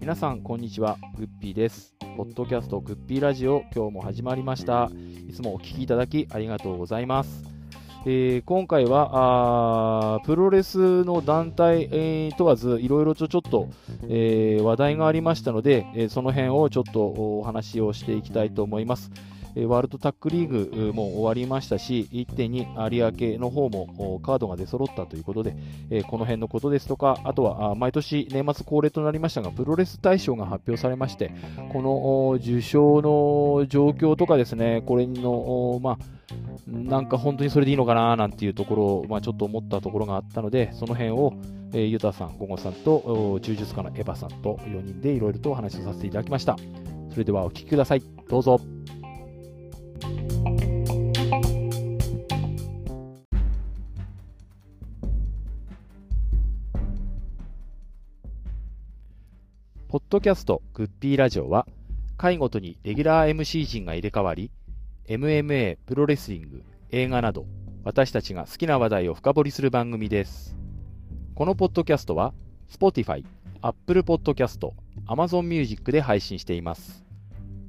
皆さんこんにちは。グッピーです。ポッドキャストグッピーラジオ今日も始まりました。いつもお聞きいただきありがとうございます。えー、今回はあプロレスの団体、えー、問わずいろいろとちょっと、えー、話題がありましたので、えその辺をちょっとお話をしていきたいと思います。ワールドタックリーグも終わりましたし、1.2有明の方もカードが出揃ったということで、この辺のことですとか、あとは毎年年末恒例となりましたが、プロレス大賞が発表されまして、この受賞の状況とかですね、これの、まあ、なんか本当にそれでいいのかななんていうところを、まあ、ちょっと思ったところがあったので、その辺を、えー、ユタさん、ゴゴさんと、柔術家のエヴァさんと4人でいろいろとお話をさせていただきました。それではお聞きください。どうぞ。ポッドキャストグッピーラジオは、回ごとにレギュラー MC 陣が入れ替わり、MMA、プロレスリング、映画など、私たちが好きな話題を深掘りする番組です。このポッドキャストは、Spotify、Apple Podcast、Amazon Music で配信しています。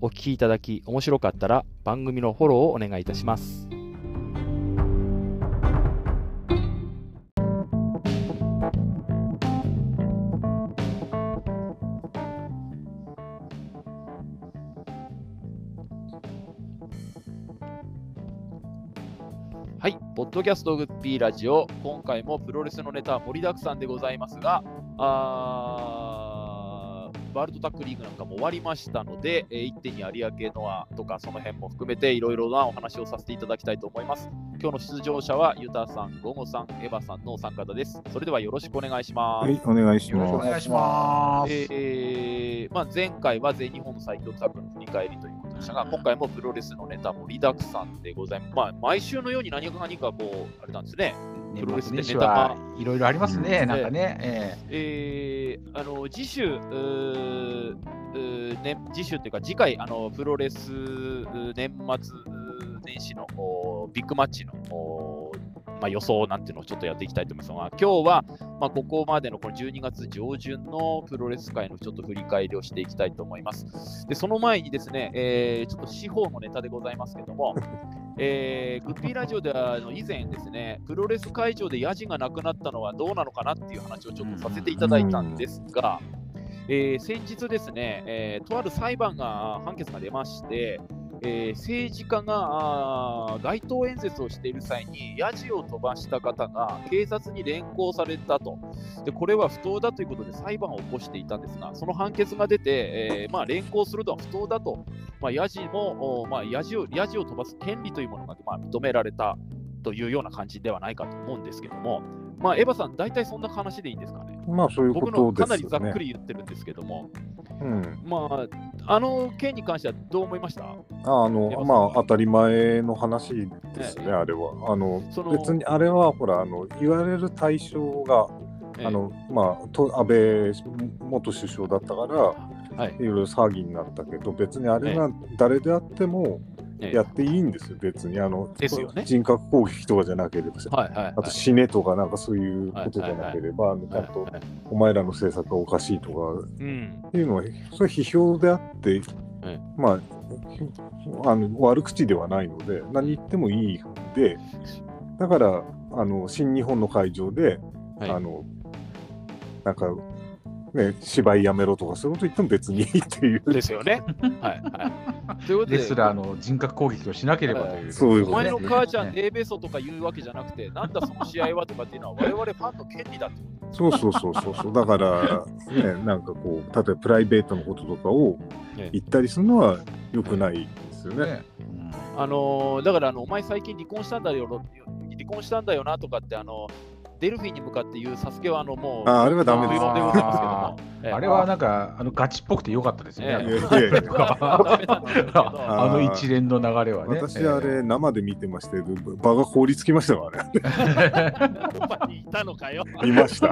お聞きいただき面白かったら番組のフォローをお願いいたします。はい、ポッドキャストグッピーラジオ、今回もプロレスのネタ盛りだくさんでございますが、あワールドタックリーグなんかも終わりましたので、えー、1.2有明ノアとかその辺も含めていろいろなお話をさせていただきたいと思います。今日の出場者はユタさん、ゴゴさん、エヴァさんのお三方です。それではよろしくお願いします。はい、お願いします。お願いします。えー、まあ、前回は全日本の最強タッグの振り返りというましたが、今回もプロレスのネタ盛りだくさんでございます。まあ、毎週のように何か何かこう、あれなんですね。プロレスでネタがいろいろありますね、なんかね。えー、えー、あの次週、次週っていうか、次回、あのプロレス年末年始のビッグマッチのまあ、予想なんていうのをちょっとやっていきたいと思いますが、今日は、まあ、ここまでのこの12月上旬のプロレス界のちょっと振り返りをしていきたいと思います。で、その前にですね、えー、ちょっと司法のネタでございますけども、えー、グッピーラジオでは以前ですね、プロレス会場でヤジがなくなったのはどうなのかなっていう話をちょっとさせていただいたんですが、えー、先日ですね、えー、とある裁判が判決が出まして、えー、政治家が街頭演説をしている際に、ヤジを飛ばした方が警察に連行されたと。で、これは不当だということで裁判を起こしていたんですが、その判決が出て、えー、まあ、連行するのは不当だと、まあ、ヤジも、まあ、ヤジをヤジを飛ばす権利というものが、まあ、認められたというような感じではないかと思うんですけども、まあ、エヴァさん、大体そんな話でいいんですかね。まあ、そういうことです、ね、僕のかなりざっくり言ってるんですけども、うん、まあ、あの件に関してはどう思いました？あの、まあ、当たり前の話ですね、あれは。あの別にあれは、ほらあの、言われる対象が、あのまあ、と安倍元首相だったから、はい、いろいろ騒ぎになったけど、別にあれが誰であっても、やっていいんですよ、別に。あの、ね、人格攻撃とかじゃなければ、はいはいはい、あと死ねとか、なんかそういうことじゃなければ、ちゃんとお前らの政策がおかしいとか、うん、っていうのは、それ批評であって、まあ、あの悪口ではないので、何言ってもいいんで、だから、あの新日本の会場で、はい、あのなんかね、芝居やめろとかそういうこと言っても別にいいっていう。ですよね。はいはい。ということで、レスラーの人格攻撃をしなければという。そういうこと、ね、お前の母ちゃん、デーベソとか言うわけじゃなくて、なんだその試合はとかっていうのは、我々ファンの権利だってそうそうそうそうそう。だから、ね、なんかこう、例えばプライベートのこととかを言ったりするのはよくないですよね。ねあのー、だからあの、お前最近離婚したんだよ、離婚したんだよなとかって、あのーデルフィンに向かって言うサスケはあのもう、ああれはダメです。ああれはなんかあのガチっぽくてよかったですね。あの一連の流れはね。私あれ生で見てましたけど、場が凍りつきましたからね。いたのかよ。いました。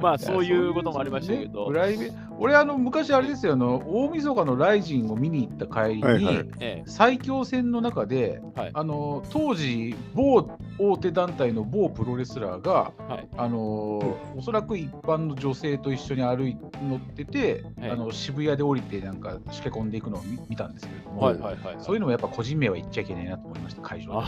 まあそういうこともありましたけど。ね、俺あの昔あれですよあの大晦日のライジンを見に行った帰りに、はいはい、最強戦の中で、はい、あの当時某大手団体の某プロレスラーが、はい、あのおそらく一般の女性と一緒に歩い乗ってて、はい、あの渋谷で降りてなんかしけ込んでいくのを見たんですけれども、はいはいはい、そういうのもやっぱ個人名は言っちゃいけないなと思いました会場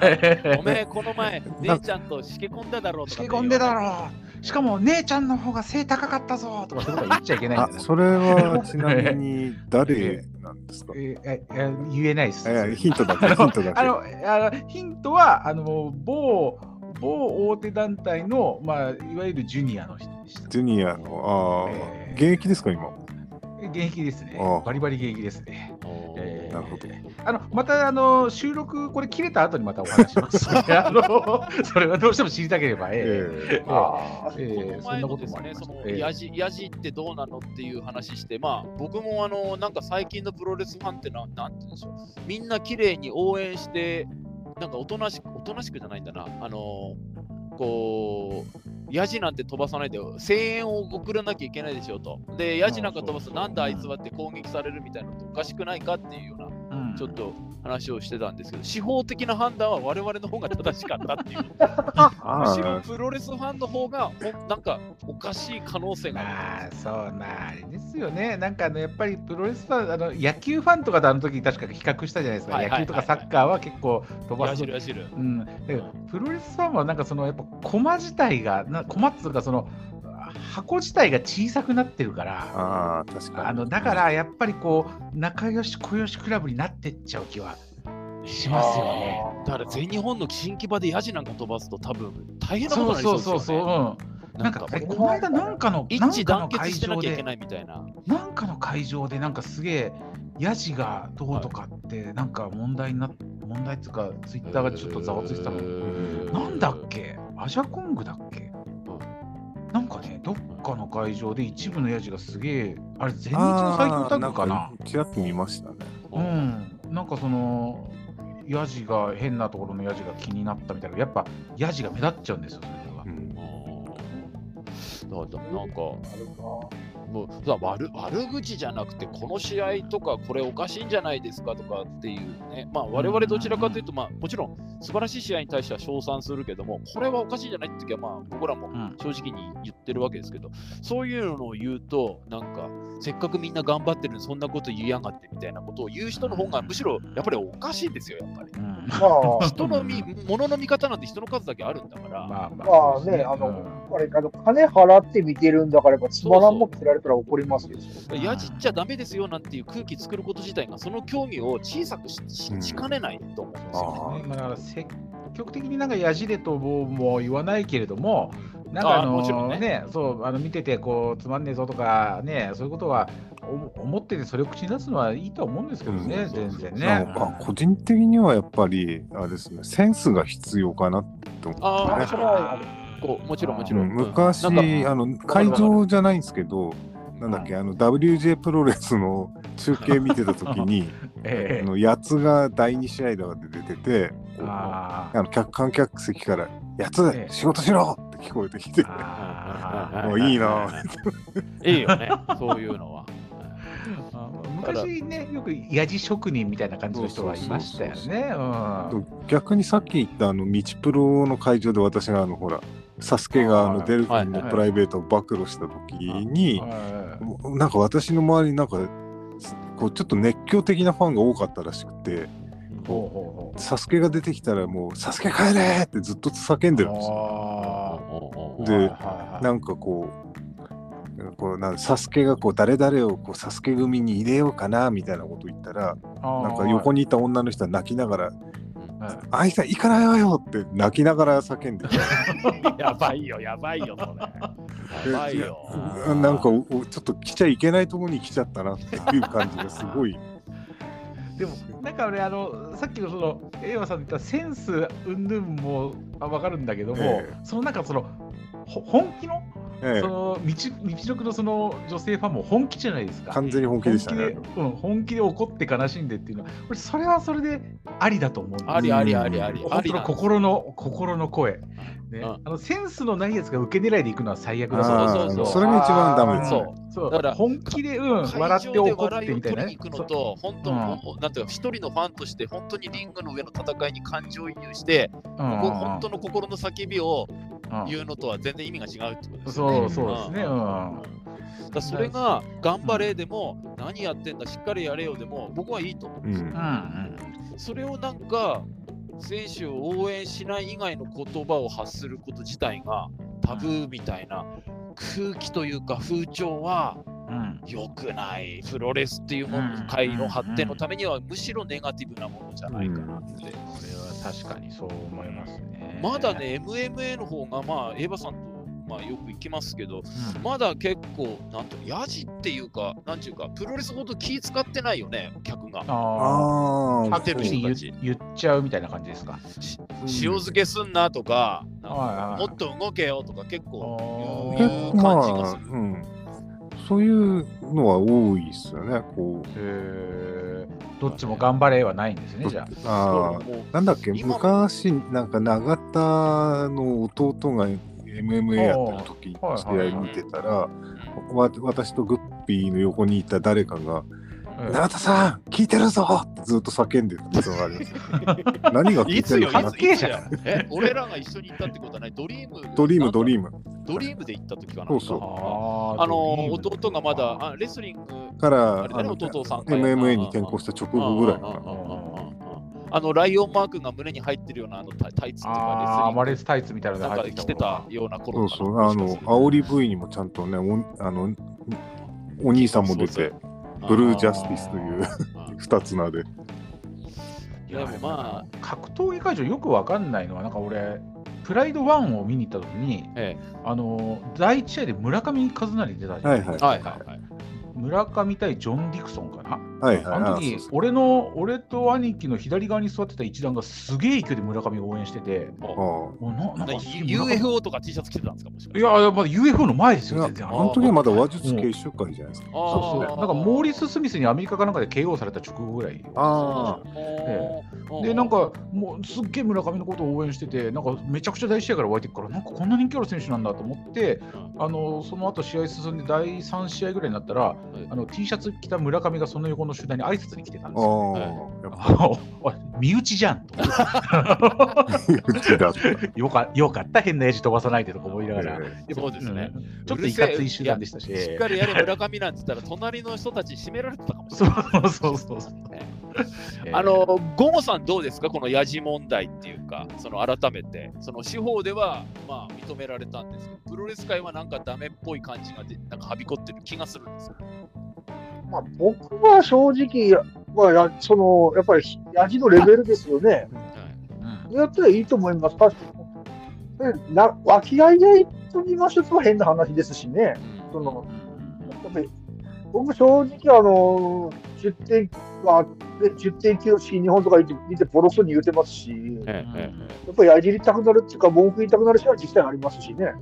で。おめえこの前姉ちゃんとしけ込んだだろうとか、しけ込んでだろうしかも姉ちゃんの方が背高かったぞとかそういうこと言っちゃいけないそれはちなみに 誰なんですか、えー、言えないです。ヒントだけ、ヒントだけ。あのあのヒントは、あの某某大手団体の、まあ、いわゆるジュニアの人でした。ジュニアの、ああ、えー、現役ですか、今？現役ですね。バリバリ現役ですね。えー、なるほど。あのまたあの収録これ切れた後にまたお話します。あのそれはどうしても知りたければ、えー、あえー、そんなこともありましね。ヤジヤジってどうなのっていう話して、まあ僕もあのなんか最近のプロレスファンってななんて言うんでしょう。みんな綺麗に応援してなんかおとなしくおとなしくじゃないんだな。あのこうヤジなんて飛ばさないで声援を送らなきゃいけないでしょうと。で、ヤジなんか飛ばすとなんであいつはって攻撃されるみたいなのっておかしくないかっていうようなちょっと話をしてたんですけど、司法的な判断は我々の方が正しかったっていう。むしろプロレスファンの方がなんかおかしい可能性がある。そうなあれですよね。なんかあのやっぱりプロレスファン、あの野球ファンとかであの時確か比較したじゃないですか。野球とかサッカーは結構飛ばす。うん。プロレスファンはなんかそのやっぱ駒自体が、な駒っていうかその箱自体が小さくなってるからあ確かに。あのだからやっぱりこう仲良し小良しクラブになってっちゃう気はしますよね。だから全日本の新規場でヤジなんか飛ばすと多分大変なことになりそうですよね。そうそうそううん、なんかこの間なんかの一致団結してなきゃいけないみたいな。なんかの会場でなんかすげえヤジがどうとかってなんか問題になっ問題っていうかツイッターがちょっとざわついてたの、なんだっけ？アジャコングだっけ？なんかね、どっかの会場で一部のヤジがすげえ、あれ、全日の最強タッグかな？ちらっと見ましたね。うん、なんかその、ヤジが、変なところのヤジが気になったみたいな、やっぱヤジが目立っちゃうんですよ、それは。うん、なんか、もう悪悪口じゃなくて、この試合とか、これおかしいんじゃないですかとかっていうね、まあ、我々どちらかというと、まあ、もちろん素晴らしい試合に対しては称賛するけども、これはおかしいんじゃないって時は、まあ、僕らも正直に言ってるわけですけど、そういうのを言うと、なんか、せっかくみんな頑張ってるのに、そんなこと言いやがってみたいなことを言う人の方が、むしろやっぱりおかしいんですよ、やっぱり。まあ、人の見、物の見方なんて人の数だけあるんだから。まあ、まあ、ね、あの、あれ、あの金払って見てるんだから、やっぱつまらんも着られたら怒りますよ。やじっちゃだめですよなんていう空気作ること自体が、その競技を小さくししかねないと思うんですよ、ね。まあ、積極的になんかやじれとも言わないけれども、なんかあのー、ね、ね、そうあの見ててこうつまんねえぞとかねそういうことは思っててそれを口に出すのはいいと思うんですけどね、うん、全然ね。個人的にはやっぱりあれですねセンスが必要かなと思って、ね、あそれはこうもちろんもちろん。昔あの会場じゃないんですけど。なんだっけ、あの WJ プロレスの中継見てた時に、ええ、あのやつが第2試合だって出てて、あの客観客席から、やつ、え、仕事しろって聞こえてきて、もういいな。いいよね、そういうのは。昔ね、よくやじ職人みたいな感じの人はいましたよね。逆にさっき言ったあの道プロの会場で私があのほら、サスケがあのデルフィンのプライベートを暴露した時に、なんか私の周りになんかこうちょっと熱狂的なファンが多かったらしくて。サスケが出てきたらもう「サスケ帰れ!」ってずっと叫んでるんですよ。でなんかこうこうなんサスケがこう誰々をこうサスケ組に入れようかなみたいなこと言ったらなんか横にいた女の人は泣きながらあいつ行かないわよって泣きながら叫んで やばいよ、やばいよ、それ。やばいよ。なんかちょっと来ちゃいけないところに来ちゃったなっていう感じがすごい。でも、なんか俺、あのさっきのその、エイワさん言ったセンスうんぬんも分かるんだけども、えー、そのなんかその、本気のええ、その道道のくのその女性ファンも本気じゃないですか。完全に本気でしたね。本気で,、うん、本気で怒って悲しんでっていうのは、これそれはそれでありだと思うんです。ありありありあり。本当の心の心の声。ね、あのセンスのないやつが受け狙いでいくのは最悪だそうそうそう。それが一番ダメそう。そう。だから本気で、うん、笑って怒ってみたいな、ね、行くのと本当、うん、なんていうか一人のファンとして本当にリングの上の戦いに感情移入して、うん、本当の心の叫びを言うのとは全然意味が違うってことですね。そうそうですね。うん。だそれが頑張れでも、何やってんだしっかりやれよでも僕はいいと思うんですよ。うん。うん、それをなんか選手を応援しない以外の言葉を発すること自体がタブーみたいな空気というか風潮は良くない、プロレスっていうもの界の発展のためにはむしろネガティブなものじゃないかなって。確かにそう思いますね。まだね、MMA の方が、まあ、エヴァさんとまあ、よく行きますけど、うん、まだ結構、なんと、やじっていうか、なんていうか、プロレスほど気使ってないよね、客が。ああ、てる人たち言っちゃうみたいな感じですか？塩漬けすんなとか、かもっと動けよとか、結構言う感じがする。まあうんそういうのは多いですよね、こう。へどっちも頑張れはないんですね、じゃあ。あなんだっけ、昔、なんか永田の弟が MMA やってる時試合見てたら、私とグッピーの横にいた誰かが、永田さん、聞いてるぞってずっと叫んでるのがあります。何が聞いてるかな。え、俺らが一緒に行ったってことはない？ドリーム。ドリーム、ドリーム。ドリームで行った時かな。そうそう。あの、弟がまだあレスリング。から、弟さん。MMA に転向した直後ぐらいかな。あのライオンマークが胸に入ってるようなあのタイツとかああ、マレスタイツみたいなのが着てたような頃そうそう、あの、煽り V にもちゃんとね、おあのお兄さんも出て、ブルージャスティスという二つ名で。いや、でもまあ、格闘技会場よくわかんないのは、なんか俺、プライド1を見に行った時に、ええ、あの第1試合で村上和成出たじゃないですか。村上対ジョン・ディクソンかな、はいはい、あの時俺の俺と兄貴の左側に座ってた一団がすげえ勢いで村上を応援してて、もうななんか UFO とか T シャツ着てたんですかもしいや、まだ UFO の前ですよ、全然。あの時はまだ話術研修会じゃないですか。そうそう。なんかモーリス・スミスにアメリカかなんかで KO された直後ぐらい。ああ。で、なんかもうすっげえ村上のことを応援してて、なんかめちゃくちゃ大試合から湧いてくから、なんかこんな人気ある選手なんだと思って、あのその後試合進んで第3試合ぐらいになったら、あの T シャツ着た村上がその横の集団に挨拶に来てたんですよ。身内じゃんと。よかよかった、変なエジ飛ばさないでとか思いながら。そうですね。ちょっといかつい集団でしたし。しっかりやれ村上なんて言ったら、隣の人たち締められてたかもしれない。そうそうそう。あの、ゴモさんどうですか？このヤジ問題っていうか、その改めて、その司法ではまあ認められたんですけど、プロレス界はなんかダメっぽい感じがでなんかはびこってる気がするんですよ。まあ、僕は正直、まあ、やそのやっぱりやじのレベルですよね。うん、やったらいいと思います。確かに。なき合いでと言いましょうと変な話ですしね。そのやっぱり僕正直あの10点は10点9新日本とか見てボロクに言うてますし、やっぱりやじりたくなるっていうか文句言いたくなる人は実際ありますしね。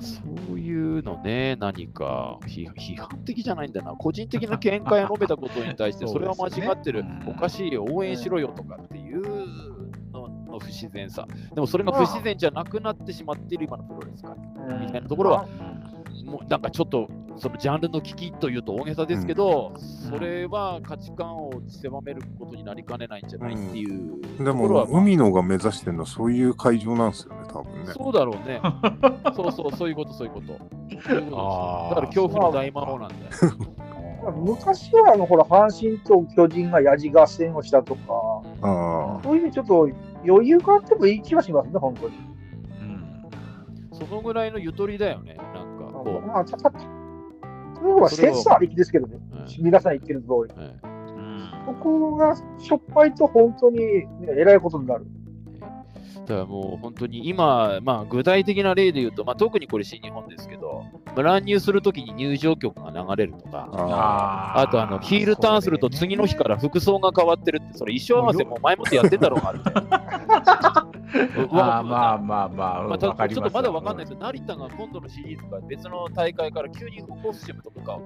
そういうのね、何か批判的じゃないんだな、個人的な見解を述べたことに対して、それは間違ってる、おかしいよ、応援しろよとかっていうのの不自然さ、でもそれが不自然じゃなくなってしまっている今のプロレス界みたいなところは、もうなんかちょっとそのジャンルの危機というと大げさですけど、うん、それは価値観を狭めることになりかねないんじゃないっていう、うん、でも、海野が目指してるのはそういう会場なんですよね、多分ね。そうだろうね。そうそう、そういうこと、そういうこと。だから恐怖の大魔王なんだよ。昔はあのほら阪神と巨人がやじ合戦をしたとか、そういうちょっと余裕があってもいい気がしますね、本当に。うん、そのぐらいのゆとりだよね、なんかこう。まあ、たそういうのはセンスありきですけどね、皆さん言ってる通り。そこがしょっぱいと本当に、ね、えらいことになる。だからもう本当に今、まあ、具体的な例で言うと、まあ、特にこれ新日本ですけど、乱入するときに入場曲が流れるとか、ああとあのヒールターンすると次の日から服装が変わってるって、それ衣装合わせも前もってやってたろうがあるまあまあまあまあ、まあ、ちょっとまだわかんないですけど、成田が今度のシリーズが別の大会から急にコスチュームとか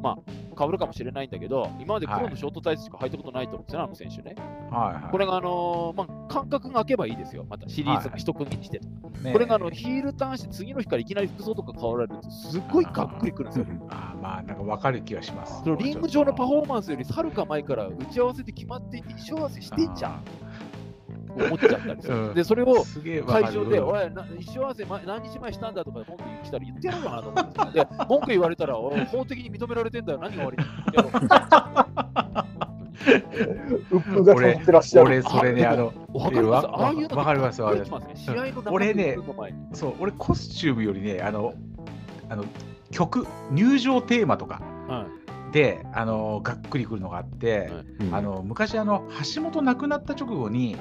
まあ、変わるかもしれないんだけど、今まで黒のショートタイツしか履いたことないと思うんですよね、あの選手ね。はいはい、これが、あのー、まあ、感覚が空けばいいですよ、またシリーズが一区切りして、はい、これがあのヒールターンして次の日からいきなり服装とか変わられると、すっごいかっくりくるんですよ。あまあ、なんか分かる気がします。そのリング上のパフォーマンスよりはるか前から打ち合わせで決まっていて、衣装合わせしてんじゃん。思っちゃったりする。うん、で、それを会場で、おい、一生合わせ何日前したんだとか文句来たら言ってやろうかなと思って。で、文句言われたら、法的に認められてんだよ、何が悪いの俺、俺、それね、あの、わかります、わ。かります、わかります。俺ね、そう、俺、コスチュームよりね、あの、あの曲、入場テーマとか、であのがっくりくるのがあって、あの昔あの橋本亡くなった直後に、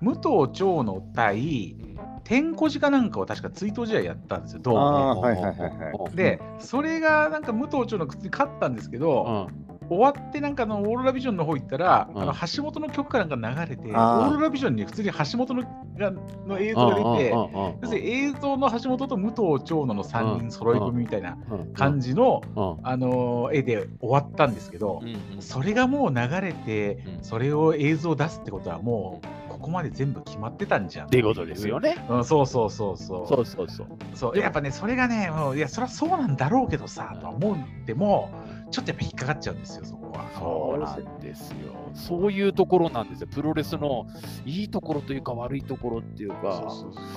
武藤長野対天小寺かなんかを確か追悼試合やったんですよ、どうも。はいはいはいはい、で、それがなんか武藤長野に勝ったんですけど、終わってなんかのオーロラビジョンの方行ったら、うん、あの橋本の曲かなんか流れて、オーロラビジョンに普通に橋本のがの映像が出て、要するに映像の橋本と武藤長野の3人揃い踏みみたいな感じの、あの絵で終わったんですけど、それがもう流れて、それを映像出すってことはもう、ここまで全部決まってたんじゃん。っていうことですよね。うん、そうそうそうそう。そうそうそう。そうやっぱね、それがね、もういや、そりゃそうなんだろうけどさ、とは思うんでも、ちょっとやっぱ引っかかっちゃうんですよ、そこは。そうなんですよ。そういうところなんですよ。プロレスのいいところというか悪いところっていうか、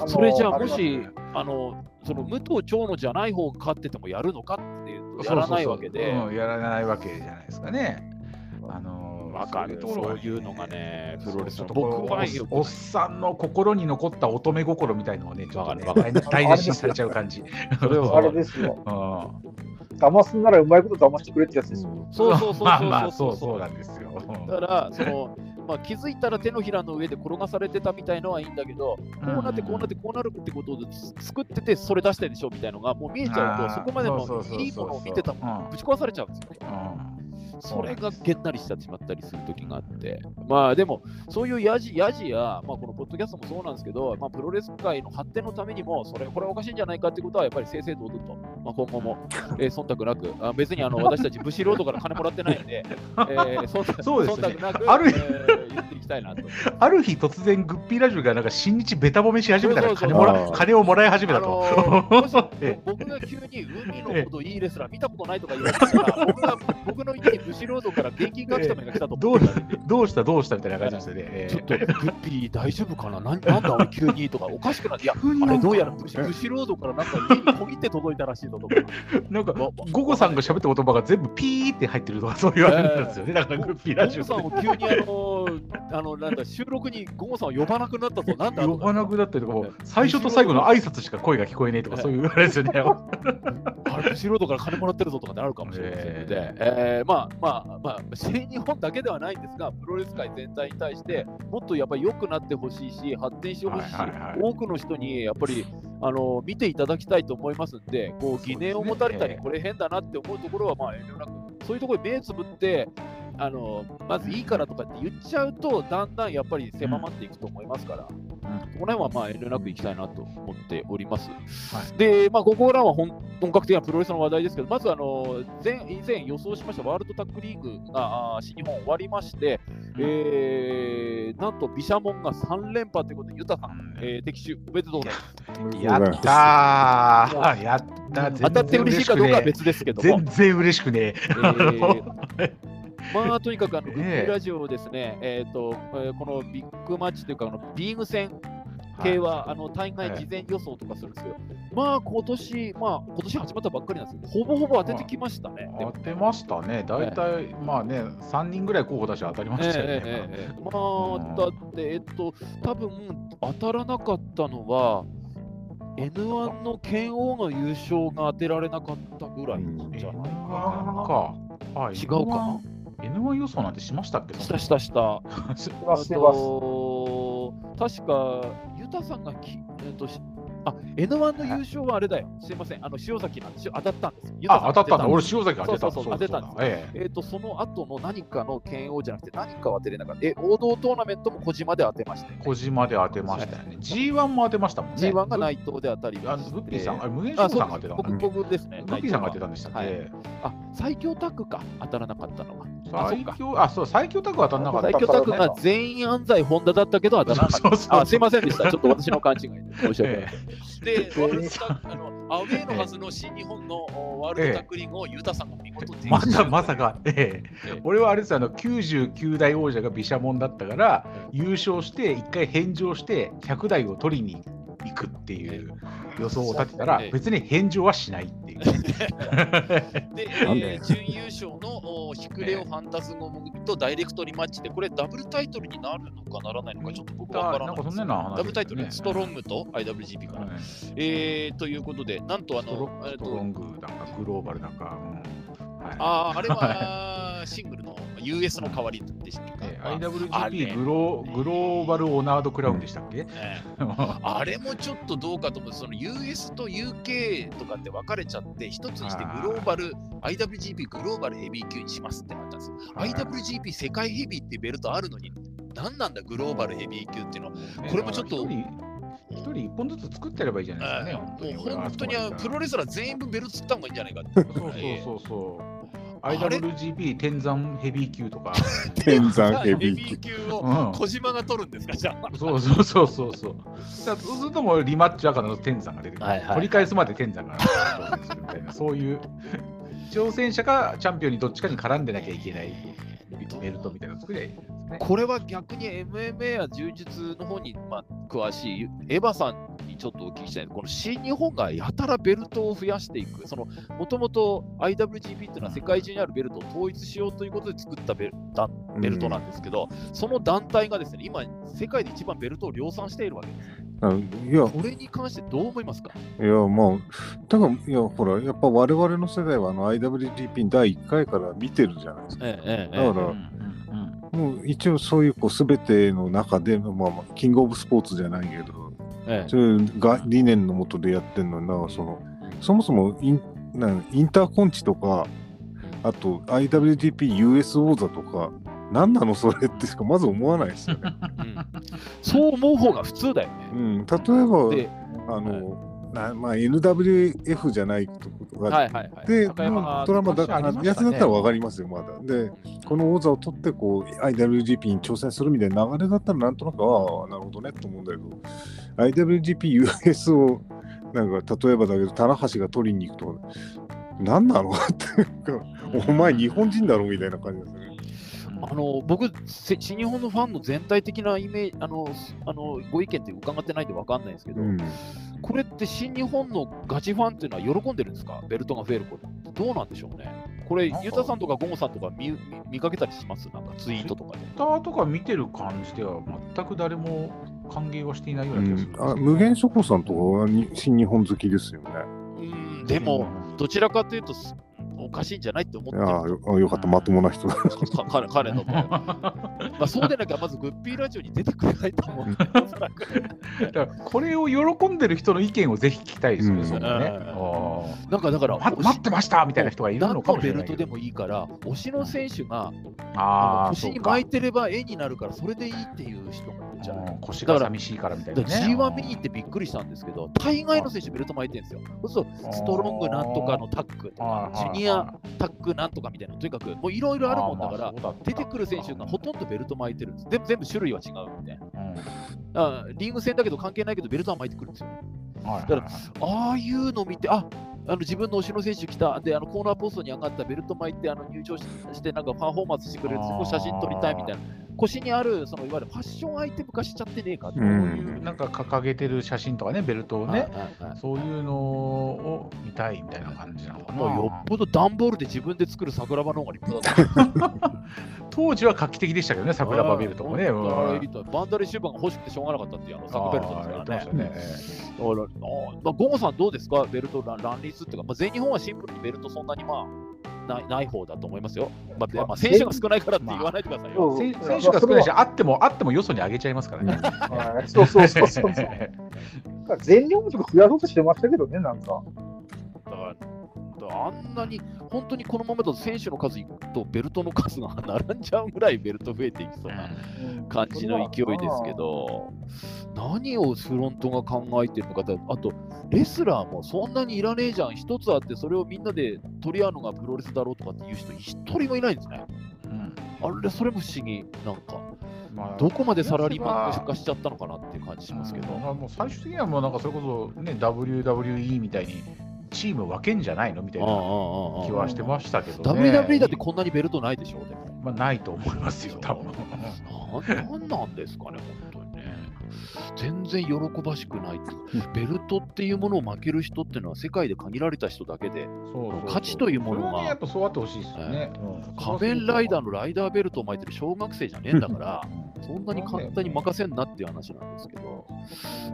それじゃあもし、あの、その武藤長野じゃない方が勝っててもやるのかっていうと、やらないわけで。やらないわけじゃないですかね。あのわかるそういうのがね、プロレスの僕はおっさんの心に残った乙女心みたいのをね、ちょっとね、大事にされちゃう感じ。それはあれですよ。うん騙すんならうまいこと騙してくれってやつですよ。そうそうそうそうまあまあそうそうなんですよ。だからそのまあ、気づいたら手のひらの上で転がされてたみたいのはいいんだけど、こうなってこうなってこうなるってことを作ってて、それ出してるでしょみたいなのがもう見えちゃうと、そこまでのいいものを見てたもぶち壊されちゃうんですよね。それがげんなりしてしまったりする時があって、まあでも、そういうやじやじや、まあ、このポッドキャストもそうなんですけど、まあ、プロレス界の発展のためにも、それ、これおかしいんじゃないかってことは、やっぱり正々堂々と、まあ、今後も、えー、忖度なく、あ別にあの 私たち、ブシロードから金もらってないんで、えー、そそうです、ね、なく、ある日、えー、言っていきたいなと。ある日、突然、グッピーラジオがなんか新日べた褒めし始めたら金もら、金をもらい始めたと。僕が急に海のほどいいレスラー見たことないとか言われたら、僕が僕の家にブシロードから現金書き留めが来たとどうどうしたどうしたみたいな感じですよね。ちょっと、グッピー大丈夫かな？なんなんだ俺急にとか、おかしくなって、いや、あれどうやらブシブシロードからなんか家に小切って届いたらしいぞとか。なんか、ゴゴさんが喋った言葉が全部ピーって入ってるとか、そう言われるんですよね。だからグッピーラジオ。ゴゴさんを急にあの、あのなんだ収録にゴゴさんを呼ばなくなったと、なんだ？呼ばなくなったりとか、最初と最後の挨拶しか声が聞こえねえとか、そういうあれですよね。あれ、ブシロードから金もらってるぞとかってあるかもしれませんので、えー、まあまあまあ、新日本だけではないんですが、プロレス界全体に対して、もっとやっぱり良くなってほしいし、発展してほしいし、多くの人にやっぱりあの見ていただきたいと思いますんで、こう疑念を持たれたり、これ変だなって思うところは、まあ、遠慮なく、そういうところに目つぶって、あのまずいいからとかって言っちゃうと、だんだんやっぱり狭まっていくと思いますから、うん、この辺はまあ遠慮なくいきたいなと思っております。はい、で、まあ、ここからは本格的なプロレスの話題ですけど、まずあの前以前予想しましたワールドタッグリーグが新日本終わりまして、うん、えー、なんと毘沙門が3連覇ということで、ユタさん、えー、敵手、おめでとうございます。やったー。やった当たって嬉しいかどうかは別ですけど全然嬉しくねえ。えーまあ、とにかくあの、グッラジオですね、えーとえー、このビッグマッチというか、あのリーグ戦。系は、はい、あの大概事前予想とかするんですけど、まあ今年、まあ今年始まったばっかりなんですけど、ほぼほぼ当ててきましたね。当てましたね、大体、えー、まあね、3人ぐらい候補出し当たりましたよね。えーえー、まあ、だって、えっと、多分当たらなかったのは、N1 の剣王の優勝が当てられなかったぐらいじゃないかな。違うかな N1 予想なんてしましたっけ？したしたした。します 確か、ユタさんがき、えっと、あ、N1 の優勝はあれだよ。すいません。あの、塩崎なんですよ。当たったんですよ。あ、当たったんだ。俺、塩崎当てたそうそう当てたんです。えっ、ー、と、その後の何かの剣王じゃなくて、何かは当てれなかった。え、王道トーナメントも小島で当てました、ね。小島で当てましたよね。G1 も当てましたもんね。G1 が内藤で当たりあの、ブッピーさん、あ無限勝さんが当てた僕僕ですね。ブッピーさんが当てたんでしたっけ、はい、あ、最強タッグか。当たらなかったのは。最強、あ、そう、最強タッグは当たらなかった。最強タッグが全員安西本田だったけど当たらなかった。あ、すいませんでした。ちょっと私の勘違いで。申し訳ない。で、あのアウェーのはずの新日本のワールドタックリングをユータさんが見事まさまさか、ええ俺はあれですあの99代王者が毘沙門だったから、優勝して1回返上して100代を取りに行くっていう予想を立てたら、別に返上はしないっていう。で、えー、準優勝のシクレオ・ファンタズモムとダイレクトリマッチで、これダブルタイトルになるのかならないのか、ちょっと僕は分からないです。ダブルタイトル、ストロングと IWGP かな。えー、ということで、なんとあの、ストロングだか、グローバルだか。ああ、あれはシングルの US の代わりでしたっけ、IWGP グログローバルオナードクラウンでしたっけ、あれもちょっとどうかと思う、その US と UK とかって分かれちゃって、一つにしてグローバル、IWGP グローバルヘビー級にしますってなったんです。IWGP 世界ヘビーってベルトあるのに、何なんだグローバルヘビー級っていうの、これもちょっと。一人一本ずつ作ってればいいじゃないですかね。もう本当にプロレスラー全員分ベルト作った方がいいんじゃないかって。そうそうそうそう。IWGP 天山ヘビー級とか。天山ヘビー級を小島が取るんですか、じゃあ。そうそうそうそうそう。そうするともリマッチ赤の天山が出てくる。はいはい、取り返すまで天山が挑戦するみたいな、そういう挑戦者かチャンピオンにどっちかに絡んでなきゃいけないベルトみたいなの作りゃいいですね。これは逆に MMA や柔術の方に、まあ、詳しいエヴァさんちょっとお聞きしたいこの新日本がやたらベルトを増やしていく、そのもともと IWGP っていうのは世界中にあるベルトを統一しようということで作ったベルベルトなんですけど、うん、その団体がですね、今、世界で一番ベルトを量産しているわけです。いや。これに関してどう思いますか？いや、まあ、ただ、いや、ほら、やっぱ我々の世代はあの IWGP 第1回から見てるじゃないですか。ええ、だから、うん、もう一応そういうこう全ての中で、まあ、まあ、キングオブスポーツじゃないけど、ええ、そういうが理念のもとでやってるのなそのそもそもインなインターコンチとかあと IWGP-US 王座とか何なのそれってしかまず思わないですよね。うん、そう思う方が普通だよね。うん、例えばあの、なまあ、NWF じゃないとことがあって、はいはいはい、で、ドラマだ、ね、やつだったら分かりますよ、まだ。で、この王座を取って、こう、IWGP に挑戦するみたいな流れだったら、なんとなく、ああ、なるほどねと思うんだけど、IWGP US を、なんか、例えばだけど、棚橋が取りに行くとか、何なの？ってお前、日本人だろみたいな感じですね。あの僕、新日本のファンの全体的なイメージあのあのご意見って伺ってないんで分かんないんですけど、うん、これって新日本のガチファンっていうのは喜んでるんですか、ベルトが増えること。どうなんでしょうね。これ、ユタさんとかゴモさんとか見見かけたりします？なんかツイートとかで。ツイッターとか見てる感じでは、全く誰も歓迎はしていないような気がする、うん、あ無限諸子さんとかは新日本好きですよね。うん、でも、どちらかというと、おかしいんじゃないって思ってああよかった、まともな人だ。彼彼の まあそうでなきゃ、まずグッピーラジオに出てくれないと思う。だこれを喜んでる人の意見をぜひ聞きたいですよね。うん、ねなんかだから、待ってましたみたいな人がいるのかもしれない。ベルトでもいいから、推しの選手があ腰に巻いてれば絵になるから、それでいいっていう人もじゃない腰が寂しいからみたいな、ね。G1 見に行ってびっくりしたんですけど、大概の選手ベルト巻いてるんですよ。そうすると、ストロングなんとかのタッグとか、ジュニアタッグなんとかみたいな、とにかくもういろいろあるもんだから、出てくる選手がほとんどベルト巻いてるんです。全部種類は違うみたいな。うん、リーグ戦だけど関係ないけど、ベルトは巻いてくるんですよ。だから、ああいうの見て、ああの自分の推しの選手来た、であのコーナーポストに上がったベルト巻いてあの入場して、なんかパフォーマンスしてくれる、そこ写真撮りたいみたいな。腰にある、そのいわゆるファッションアイテム化しちゃってねえかっていう、なんか掲げてる写真とかね、ベルトをね、そういうのを見たいみたいな感じなのかな。もうよっぽど段ボールで自分で作る桜庭の方が立派だった。当時は画期的でしたけどね、桜庭ベルトもね。バンダレシューバーが欲しくてしょうがなかったっていうあのサクベルトですからね。ねだから、まあ、ゴゴさんどうですか、ベルト乱立っていうか、まあ、全日本はシンプルにベルトそんなにまあ、ないない方だと思いますよ。まあ、まあ、選手が少ないからって言わないでくださいよ。まあ、選手が少ないし、あっても、あってもよそに上げちゃいますからね。そうそうそうそう。全日本とか増やそうとしてましたけどね、なんか。だからあんなに本当にこのままだと選手の数いくとベルトの数が並んじゃうぐらいベルト増えていきそうな感じの勢いですけど、何をフロントが考えてるのかあとレスラーもそんなにいらねえじゃん。一つあってそれをみんなで取り合うのがプロレスだろうとかっていう人一人もいないんですね、うん、あれそれも不思議。なんかまあ、どこまでサラリーマン化しちゃったのかなっていう感じしますけど、まあ、もう最終的にはもうなんかそれこそ、ね、WWE みたいにチーム分けんじゃないの？みたいな気はしてましたけど、ね、WWE だってこんなにベルトないでしょう、でも。まあ、ないと思いますよ、多分なんなんですかね。全然喜ばしくないベルトっていうものを負ける人っていうのは世界で限られた人だけで、価値というものが、やっぱそうあってほしいですよね、仮面ライダーのライダーベルトを巻いてる小学生じゃねえんだから、そんなに簡単に任せんなっていう話なんですけど、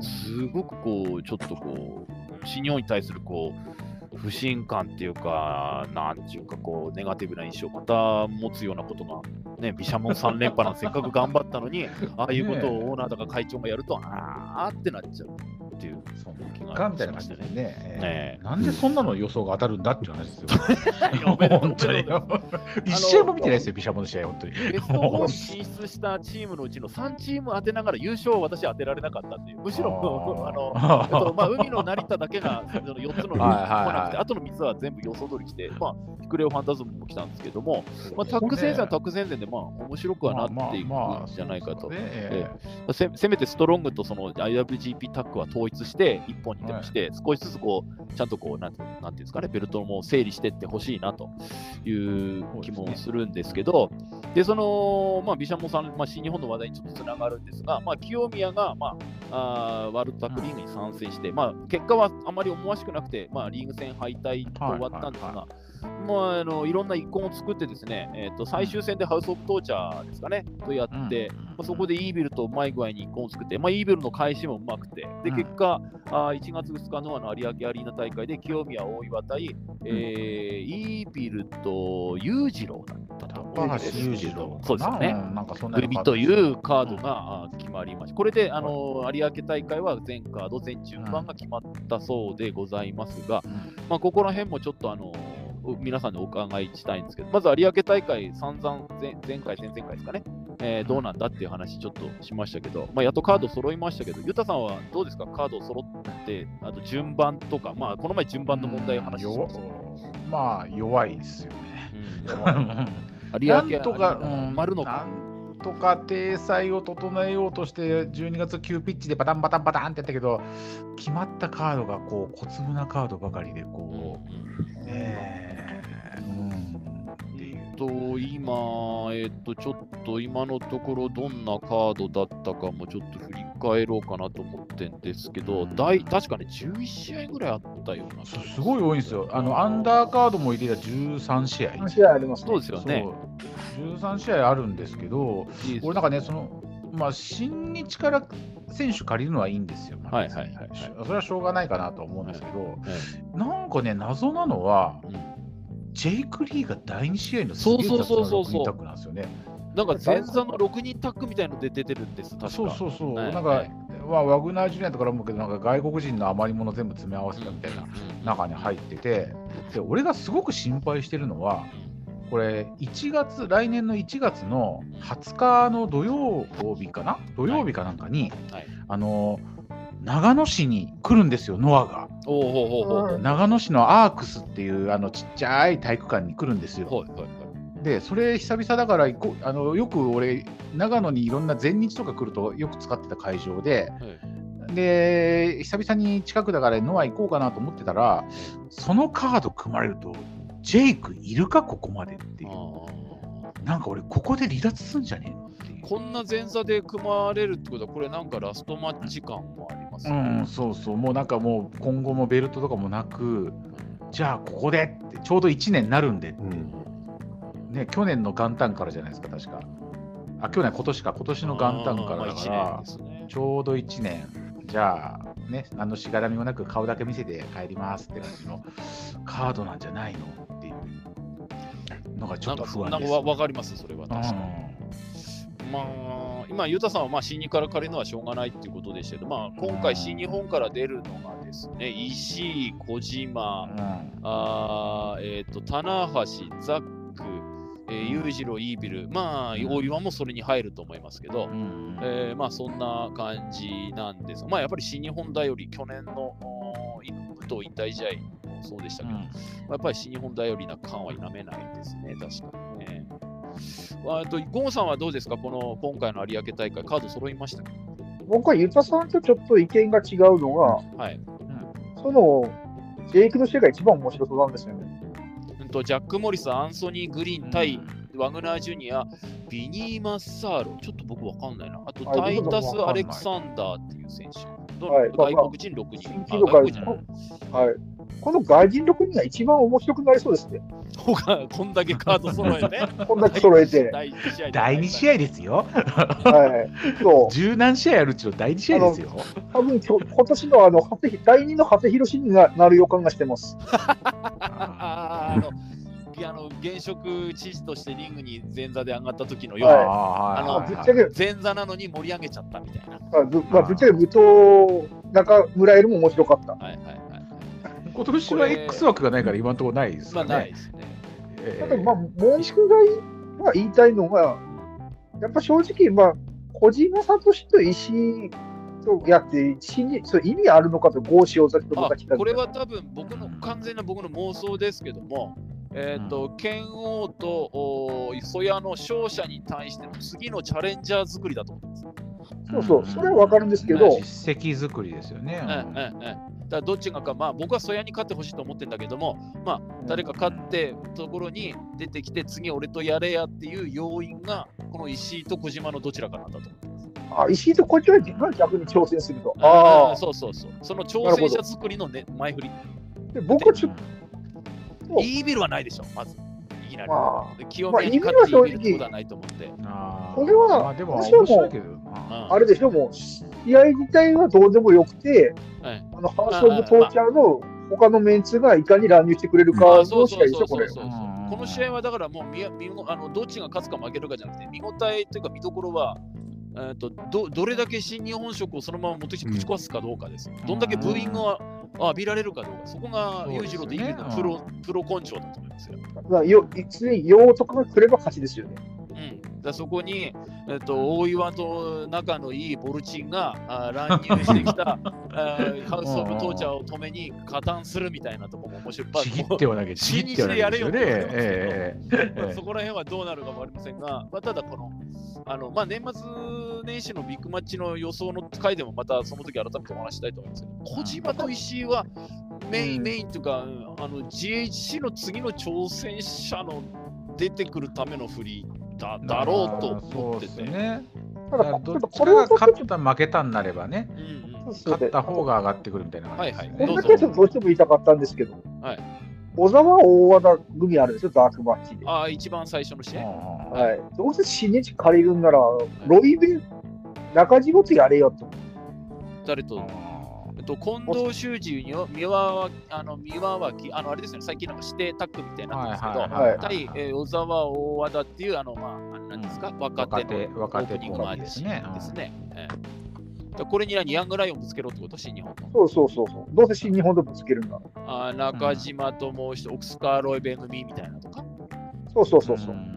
すごくこう、ちょっとこう、新日本に対するこう、不信感っていうか、なんていうか、こう、ネガティブな印象をまた持つようなことが、ね、毘沙門3連覇なんせっかく頑張ったのに、ああいうことをオーナーとか会長がやると、あーってなっちゃう。っていう、その気がみたいな感じでね、ねなんでそんなの予想が当たるんだっていう話ですよ。本当に。一試合も見てないですよ、ビシャモの試合、本当に。ベスト4進出したチームのうちの3チーム当てながら優勝を私は当てられなかったっていう、むしろ、あの、まあ、海の成田だけが4つの来なくて、あとの3つは全部予想通り来て、まあ、ヒクレオファンタズムも来たんですけども、まあ、タッグ戦線はタッグ戦線で、まあ、面白くはなっていくんじゃないかと。せめてストロングとその IWGP タッグは統一して、1本にでもして、少しずつこう、ちゃんとこう、なんてなんていうんですかね、ベルトも整理していってほしいなという気もするんですけど、で、その、まあ、ビシャモさん、まあ、新日本の話題にちょっとつながるんですが、まあ、清宮が、まあ、あワールドタックリーグに参戦して、まあ、結果はあまり思わしくなくて、まあ、リーグ戦敗退と終わったんですが、まあ、あのいろんな一本を作ってですね、えーと、最終戦でハウス・オブ・トーチャーですかね、とやって、うんまあ、そこでイービルとうまい具合に一本を作って、まあ、イービルの返しもうまくて、で結果、うん、あ1月2日のあの有明アリーナ大会で清宮、大岩対、うん、えー、イービルと裕次郎だったと思うんですけど、そうですよね、なんかそんな組というカードが決まりました。これであの有明大会は全カード、全順番が決まったそうでございますが、まあ、ここら辺もちょっとあの皆さんにお伺いしたいんですけど、まず有明大会、散々前前回、前々回ですかね、えー、どうなんだっていう話、ちょっとしましたけど、まあ、やっとカード揃いましたけど、ユタさんはどうですか、カード揃って、あと順番とか、まあ、この前、順番の問題を話しました。まあ、弱いですよね。うん、有明とか、うん、丸のか。とか体裁を整えようとして12月急ピッチでバタンバタンバタンってやったけど決まったカードがこう小粒なカードばかりでこう、ねと、今、えっと、ちょっと今のところどんなカードだったかもちょっと振り返ろうかなと思ってんですけど、大確かね、11試合ぐらいあったようなすごい多いんですよ。あの、アンダーカードも入れた13試合。13試合あります、ね、そうですよね。13試合あるんですけど、いい俺なんかね、その、まあ、新日から選手借りるのはいいんですよ。はいはいはい、はい、それはしょうがないかなと思うんですけど、はいはい、なんかね、謎なのは、うんジェイク・リーが第2試合のそうそうそうそうそう。タッグなんですよね。なんか前座の6人タッグみたいので出てるんです、確か。そうそうそう。はい、なんか、はい、まあ、ワグナージュニアとか思うけど、なんか外国人の余り物全部詰め合わせたみたいな中に入ってて、で俺がすごく心配してるのは、これ、1月、来年の1月の20日の土曜日かな？土曜日かなんかに、はい、あの、長野市に来るんですよ、ノアが。長野市のアークスっていうあのちっちゃい体育館に来るんですよ。はいはいはい、でそれ久々だからあのよく俺長野にいろんな全日とか来るとよく使ってた会場で、はい、で久々に近くだからノア行こうかなと思ってたらそのカード組まれるとジェイクいるかここまでっていう。なんか俺ここで離脱すんじゃねえのこんな前座で組まれるってことは、これなんかラストマッチ感もありますね。うん、そうそう、もうなんかもう今後もベルトとかもなく、じゃあここでって、ちょうど1年になるんでって、うん、ね、去年の元旦からじゃないですか、確か。あ、去年、今年か、今年の元旦からだから、ね、ちょうど1年、じゃあ、ね、何のしがらみもなく顔だけ見せて帰りますって感じのカードなんじゃないのっていうのがちょっと不安です、ね。なんかわかります、それは確かに。まあ、まあ、ユタさんはまあ新日から借りるのはしょうがないっていうことでしたけど、まあ、今回、新日本から出るのがですね、石井、小島、うん、あえーと、棚橋、ザック、えー、裕次郎、イービル、まあ、大岩もそれに入ると思いますけど、うん、えー、まあ、そんな感じなんです。まあ、やっぱり新日本だより去年の武藤引退試合もそうでしたけど、うん、やっぱり新日本だよりな感は否めないですね、確かにね。あとゴンさんはどうですか、この今回の有明大会、カード揃いました？僕はユタさんとちょっと意見が違うのが、はい、その、ジェイクの試合が一番面白そうなんですよね。うんと、ジャック・モリス、アンソニー・グリーン対ワグナー・ジュニア、ビニー・マッサーロ、ちょっと僕わかんないな。あと、タイタス・アレクサンダーっていう選手。はい、外国人6人。外国人はい。この外人6人が一番面白くなりそうですね。こんだけカード揃えて。こんだけ揃えて。第2試合ですよ。はい。そう。十何試合あるうちの第2試合ですよ。多分今今年のあの第2の長谷博になる予感がしてます。あのあの現職知事としてリングに前座で上がった時のような、はい、あのぶっちゃけ前座なのに盛り上げちゃったみたいな。あぶ,、まあ、ぶっちゃけ武藤中村エルも面白かった。はいはい今年は X 枠がないから今のところないですね。まあ、ないですね。えー、ただまあ、文句がまあ、言いたいのが、やっぱ正直、まあ、小島聡と石井とやって信じ、それ意味あるのかと、郷潮崎とかこれは多分僕の、完全な僕の妄想ですけども、えーと、うん、剣王と磯谷の勝者に対しての次のチャレンジャー作りだと思います。そうそう、それは分かるんですけど。実績作りですよね。うんうんうんだどっちがか、まあ、僕はソヤに勝ってほしいと思ってるんだけども、まあ、誰か勝ってところに出てきて、次俺とやれやっていう要因が、この石井と小島のどちらかなんだと思います。あ石井と小島が逆に挑戦すると。ああ、そうそうそう。その挑戦者作りの、ね、前振り。で僕はちょっと。イービルはないでしょ、まず。いきなり。まあ、清宮に勝ってイービルってことはないと思って。これは、まあ、でも、あれでしょ、もう、試合自体はどうでもよくて、はい、あのハウス・オブ・トーチャーの他のメンツがいかに乱入してくれるかの試合でしょ、これ。この試合はだからもうみみあのどっちが勝つか負けるかじゃなくて、見応えというか見どころは、えーと、どどれだけ新日本色をそのまま持ってきてぶち壊すかどうかです。どんだけブーイングを浴びられるかどうか、そこが裕次郎でいいのプロ,、プロ根性だと思いますよ。まあ、よ常に用とかが来れば勝ちですよね。うん、だそこに、えっと、大岩と仲のいいボルチンがあ乱入してきた ハウス・オブ・トーチャーを止めに加担するみたいなところも面白い。ちぎってはなきゃ、ちぎってはなきゃ、ね。えー、そこら辺はどうなるかもありませんが、まあ、ただこの、あのまあ、年末年始のビッグマッチの予想の回でもまたその時改めてお話したいと思いますけど、小島と石井はメイン、メインというか、あの GHC の次の挑戦者の出てくるための振りだだろうと思ってて。ね、ただ、どこれが勝った負けたになればね、うんうん、勝った方が上がってくるみたいな感じです、ね。はいはい、こんなケースどうしても言いたかったんですけど、はい、小沢大和田組あるでしょ、ダークマッチで。ああ、一番最初の試合？はい。どうせ新日借りるんなら、ロイベン、中島とやれよと。誰と？と、近藤修二に三輪あの三輪脇、あのあれですね、最近なんか指定タッグみたいになってますけど、対、えー、小沢大和田っていう、あの、まあ、なんですか、うん、若手の若手オープニングマーですね。ですね。えー、これにはヤングライオンぶつけろってこと新日本そうそうそうそう。どうせ新日本とぶつけるんだ。あ中島ともう一度、オクスカーロイベン組みたいなとか。そうそうそうそう。ま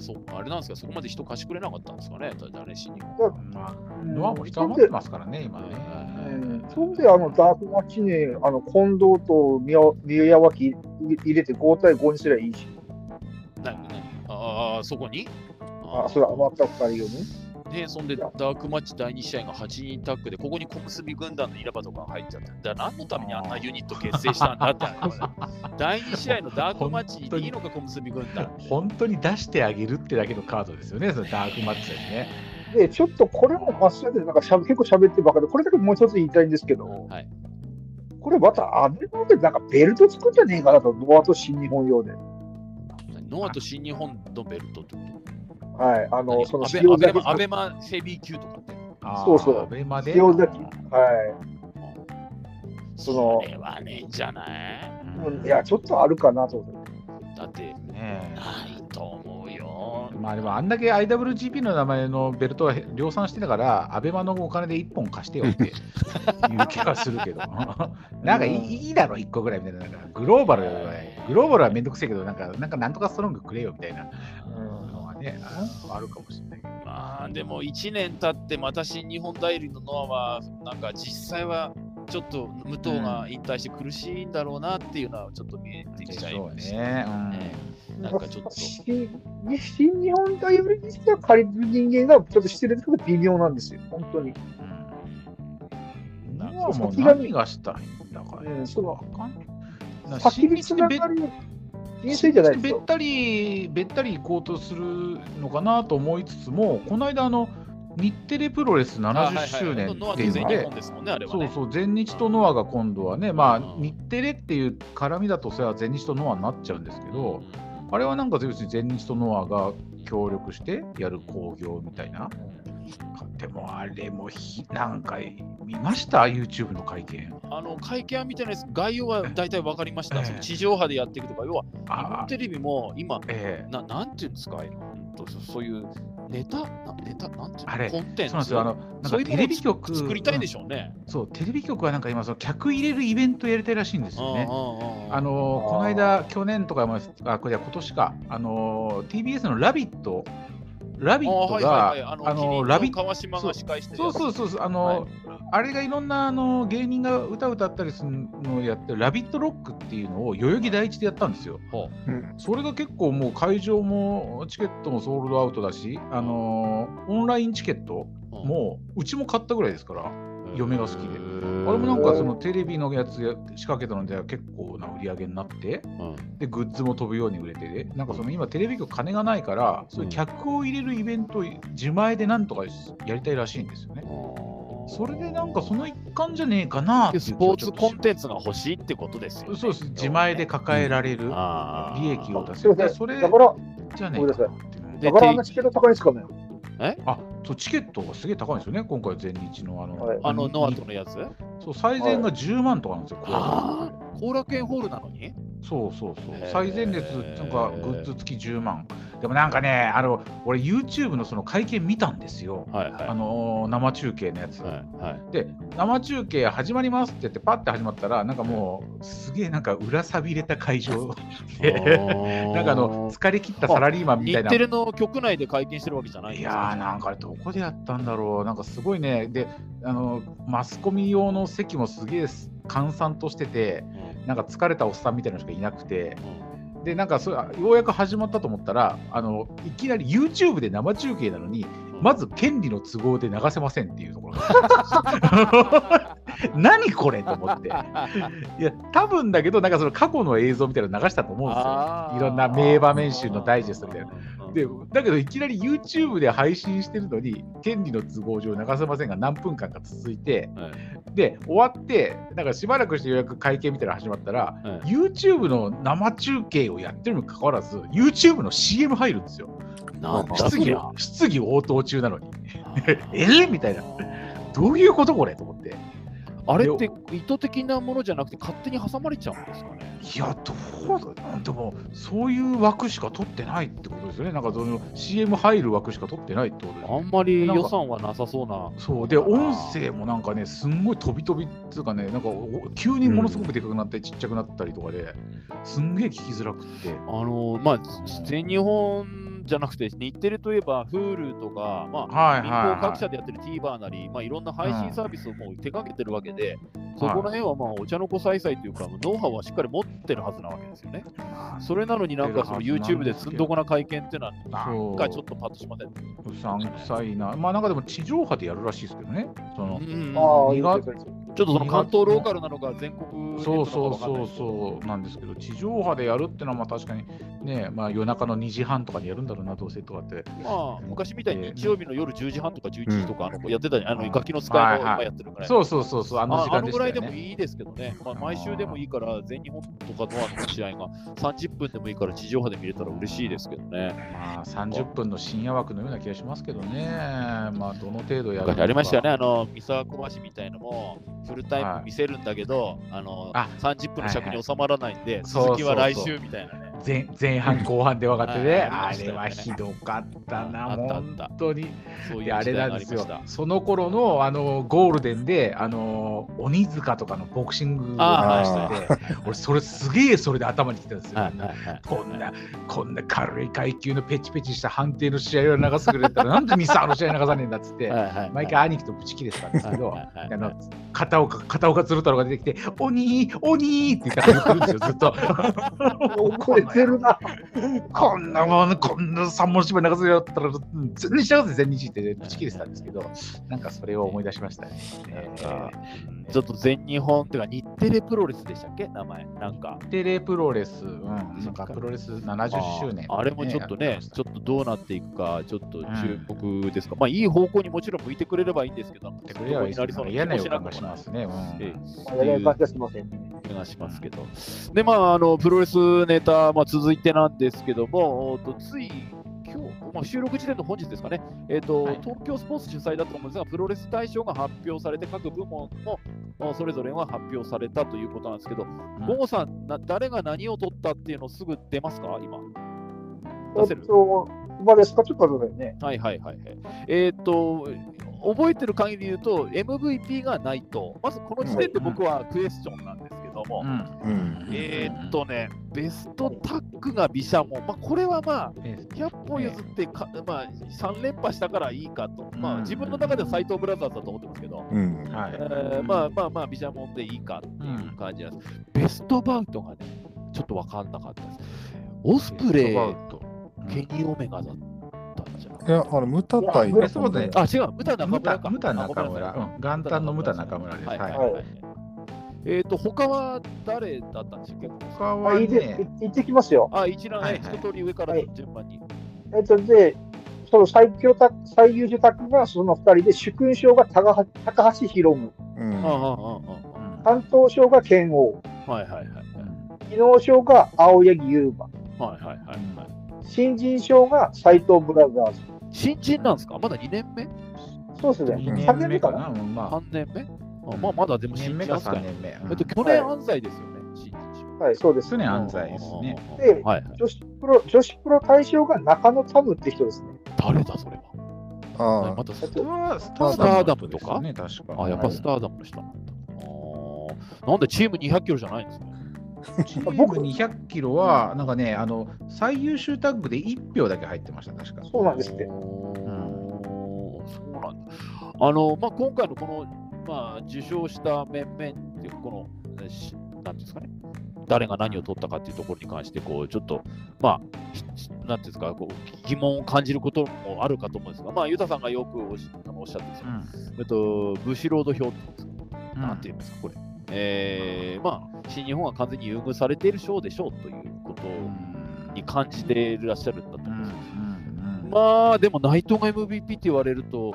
あ、そあれなんですか、そこまで人貸してくれなかったんですかね、だね、新日本。まあ、ノアも人余ってますからね、今ね。そんで、あの、ダークマッチに、あの、近藤と宮宮脇入れて5対5にすればいいし。なああ、そこに？ああ、それ余った2人をね。で、そんで、ダークマッチ第2試合が8人タッグで、ここに小結軍団の稲葉とか入っちゃって、だ何のためにあんなユニット結成したんだって第2試合のダークマッチにいいのか、小結軍団。本当に出してあげるってだけのカードですよね、そのダークマッチでね。で、ちょっとこれもまっすぐでなんかしゃ結構喋ってばかりで、これだけもう一つ言いたいんですけど、はい、これまたアメリカでなんかベルト作るんじゃねえかなと、ノアと新日本用で。ノアと新日本のベルトってこと？はい、あの、その塩崎。アベマヘビー級とかって。そうそう。アベマで？塩崎。はい。その。それはねじゃない、うん、いや、ちょっとあるかなと思って。だって、ね、ないと思うよ。まあでもあんだけ IWGP の名前のベルトは量産してたから、アベマのお金で1本貸してよっていう気がするけど、なんかいいいいだろ、1個ぐらいみたいな、なんかグローバル、グローバルはめんどくせえけど、なんかなんかなんとかストロングくれよみたいなのはね、あるかもしれないけど。まあでも1年経ってまた新日本代理のノアは、なんか実際はちょっと武藤が引退して苦しいんだろうなっていうのはちょっと見えてきちゃいましたね。うん、なんかちょっと。新日本大売りにしては借りる人間がちょっとしてるけど微妙なんですよ、本当に。うん。なんかもう何がしたいんだから、ね。その先につながり人生じゃないべったり、べったり行こうとするのかなと思いつつも、この間、あの、日テレプロレス70周年っていうので、そうそう、全日とノアが今度はね、まあ、日テレっていう絡みだと、それは全日とノアになっちゃうんですけど、あれはなんか全日とノアが協力してやる興行みたいな。でもあれもひなんか見ました ?YouTube の会見。あの会見は見てないです。概要は大体分かりました。えー、地上波でやっていくとか、要は日本テレビも今、えー、ななんていうんですか、そういうネタ？ネタ？なんていうの？あれコンテンツ？そうなんですよ。あの、テレビ局作りたいでしょうね。そう、テレビ局はなんか今、その客入れるイベントやりたいらしいんですよね。あの、この間、去年とか、あ、これは今年か、あの、TBS のラビットラビットが、あの、ラビット。川島が司会してそうそうそうそう、あの、はい、あれがいろんなあの芸人が歌歌ったりするのをやってラビットロックっていうのを代々木第一でやったんですよ。うん、それが結構もう会場もチケットもソールドアウトだし、あのオンラインチケットもうちも買ったぐらいですから。嫁が好きで。あれもなんかそのテレビのやつ仕掛けたのでは結構な売り上げになって、うん、でグッズも飛ぶように売れてで、なんかその今テレビ局金がないから、そういう客を入れるイベント自前でなんとかやりたいらしいんですよね。それでなんかその一環じゃねえかなスポーツコンテンツが欲しいってことですよ、ね、そうです。自前で抱えられる利益を出す。それだから、じゃねえかだからあんなチケット高いですかねえ？あそうチケットがすげえ高いんですよね、今回、全日のあの、はい、あのノアとのやつ？そう、最善が10万とかなんですよ、後楽園ホールなのに？そうそうそう、最前列なんかグッズ付き10万。でもなんかね、あの俺、YouTube のその会見見たんですよ、はいはい、あの生中継のやつ、はいはい。で、生中継始まりますって言って、パッて始まったら、なんかもう、すげえなんか裏さびれた会場。で、なんかあの疲れ切ったサラリーマンみたいな。日テレの局内で会見してるわけじゃないいやー、なんかどこでやったんだろう、なんかすごいね、で、あのマスコミ用の席もすげえ閑散としてて、なんか疲れたおっさんみたいなのしかいなくて。でなんかそようやく始まったと思ったらあのいきなり YouTube で生中継なのにまず権利の都合で流せませんっていうところ 何これと思って。いや多分だけどなんかその過去の映像みたいなの流したと思うんですよ。いろんな名場面集のダイジェストみたいな。でだけどいきなり YouTube で配信してるのに権利の都合上流せませんが何分間か続いて、はい、で終わってなんかしばらくしてようやく会見みたいなの始まったら、はい、YouTube の生中継をやってるにもかかわらず YouTube の CM 入るんですよ。質疑質疑応答中なのに。えみたいな。どういうことこれ？と思って。あれって意図的なものじゃなくて勝手に挟まれちゃうんですかね？いや、どうだでも、そういう枠しか取ってないってことですよね。なんかその CM 入る枠しか取ってないってことです、ね、あんまり予算はなさそうな。そう。で、音声もなんかね、すんごい飛び飛びっていうかね、なんか急にものすごくでかくなってちっちゃくなったりとかで、すんげえ聞きづらくて。あのまあ、全日本じゃなくて、日テレといえば Hulu とか、まあ、はいはいはい、各社でやってる TVer なり、まあ、いろんな配信サービスをもう手掛けてるわけで、そこら辺はまあお茶の子さいさいというか、ノウハウはしっかり持ってるはずなわけですよね。それなのになんかその YouTube で積んどこな会見っていうのは、なんかちょっとパッとしません？うさんくさいな。まあなんかでも地上波でやるらしいですけどね。その、うん、あちょっとその関東ローカルなのか全国そうそうそうそう。なんですけど、地上波でやるってのはまあ確かにね、まあ夜中の2時半とかにやるんだろうな、どうせとかって。まあ昔みたいに日曜日の夜10時半とか11時とか、あのやってたあのガキの使いの今やってるぐらい。そうそうそうそう、あの時間で、ね、あのぐらいでもいいですけどね、まあ、毎週でもいいから、全日本とかの試合が30分でもいいから地上波で見れたら嬉しいですけどね。まあ30分の深夜枠のような気がしますけどね、まあどの程度やるありましたよね、あの三沢小橋みたいのもフルタイム見せるんだけど、はい、あのあ30分の尺に収まらないんで、はい、続きは来週みたいなね。前前半後半で分かってね、あれはひどかったな、本当に。であれなんですよ、その頃のあのゴールデンで、あの鬼塚とかのボクシングを話してて、俺、それすげえそれで頭にきたんですよ。こんな、こんな軽い階級のペチペチした判定の試合を流すくれたら、なんでミサーの試合流さねえんだっつって、毎回兄貴とブチ切れてたんですけど、あの片岡片岡鶴太郎が出てきて、鬼、鬼って言ってるんですよ、ずっと。覚えてるな。こんなもん、こんな三文芝居流せよったら、全然違うぜ、全日ってぶち切れてたんですけど、なんかそれを思い出しましたね。えー、ちょっと全日本っていうか、日テレプロレスでしたっけ？名前。なんか。日テレプロレス、うん、なんかプロレス70周年、あ。あれもちょっとね、ちょっとどうなっていくか、ちょっと注目ですか。うん、まあ、いい方向にもちろん向いてくれればいいんですけど、手こになりそうな嫌な予感がしますね。うん、えしますけど。で、まあ、あの、プロレスネタ、まあ、続いてなんですけども、とつい今日、まあ、収録時点の本日ですかね、えーと、はい、東京スポーツ主催だと思うんですが、プロレス大賞が発表されて、各部門もそれぞれが発表されたということなんですけど、ゴ、うん、さんな、誰が何を取ったっていうのすぐ出ますか、今。出せる？今ですか、ちょっと後でね。はいはいはい。えっ、ー、と、覚えてる限りで言うと、MVP がないと、まずこの時点で僕はクエスチョンなんですけども、えー、っとね、ベストタッグがビシャモン、まあ、これはまあ、100歩譲ってか、まあ、3連覇したからいいかと、まあ、自分の中では斎藤ブラザーズだと思ってますけど、まあまあまあ、ビシャモンでいいかっていう感じなんです。ベストバウトがね、ちょっと分かんなかったです。オスプレイ、ケニー・オメガだった。んじゃないいや、あの、ムタ対、ね、あ、違う、ムタ中村か。ムタ中村。元旦のムタ中村です。はい。はいはいえっ、ー、と、他は誰だったんですか？他は、ね、言ってきますよ。あ、一覧、はいはい、一通り上から順番に。はい、えっ、ー、と、で、その最強タ最優秀タッグがその2人で、主勲章が高高橋宏夢。うん。担当賞が剣王。はいはいはい。技能賞が青柳優馬。はいはいはい、はい。新人賞が斎藤ブラザーズ。新人なんですか？まだ2年目？そうですね。3年目かな？まあ、3年目？まあ、まだでも新人ですか、ね。えっと、去年安西ですよね、新人。はい、そうです。去年安西ですね。で、はい、女子プロ、女子プロ対象が中野タムって人ですね。誰だ、それは？ああ、またスターダムとか、ね、確かあ、やっぱスターダムの人なんだ。あなんでチーム200キロじゃないんですか僕200キロは、なんかね、あの最優秀タッグで1票だけ入ってました、確か。そうなんですって。うん、そうなんだ。あの、まあ、今回のこのまあ、受賞した面々っていうか、この、なんですかね、誰が何を取ったかっていうところに関して、こう、ちょっと、まあ、なんていうんですか、こう疑問を感じることもあるかと思うんですが、まあ、ユタさんがよくおっしゃってですよ、うん、えっと、ブシロード表っていうんですか、なんていうんですか、これ。えー、まあ、新日本は完全に優遇されている賞でしょうということに感じていらっしゃるんだと思うんですよ。まあ、でも内藤が MVP って言われると、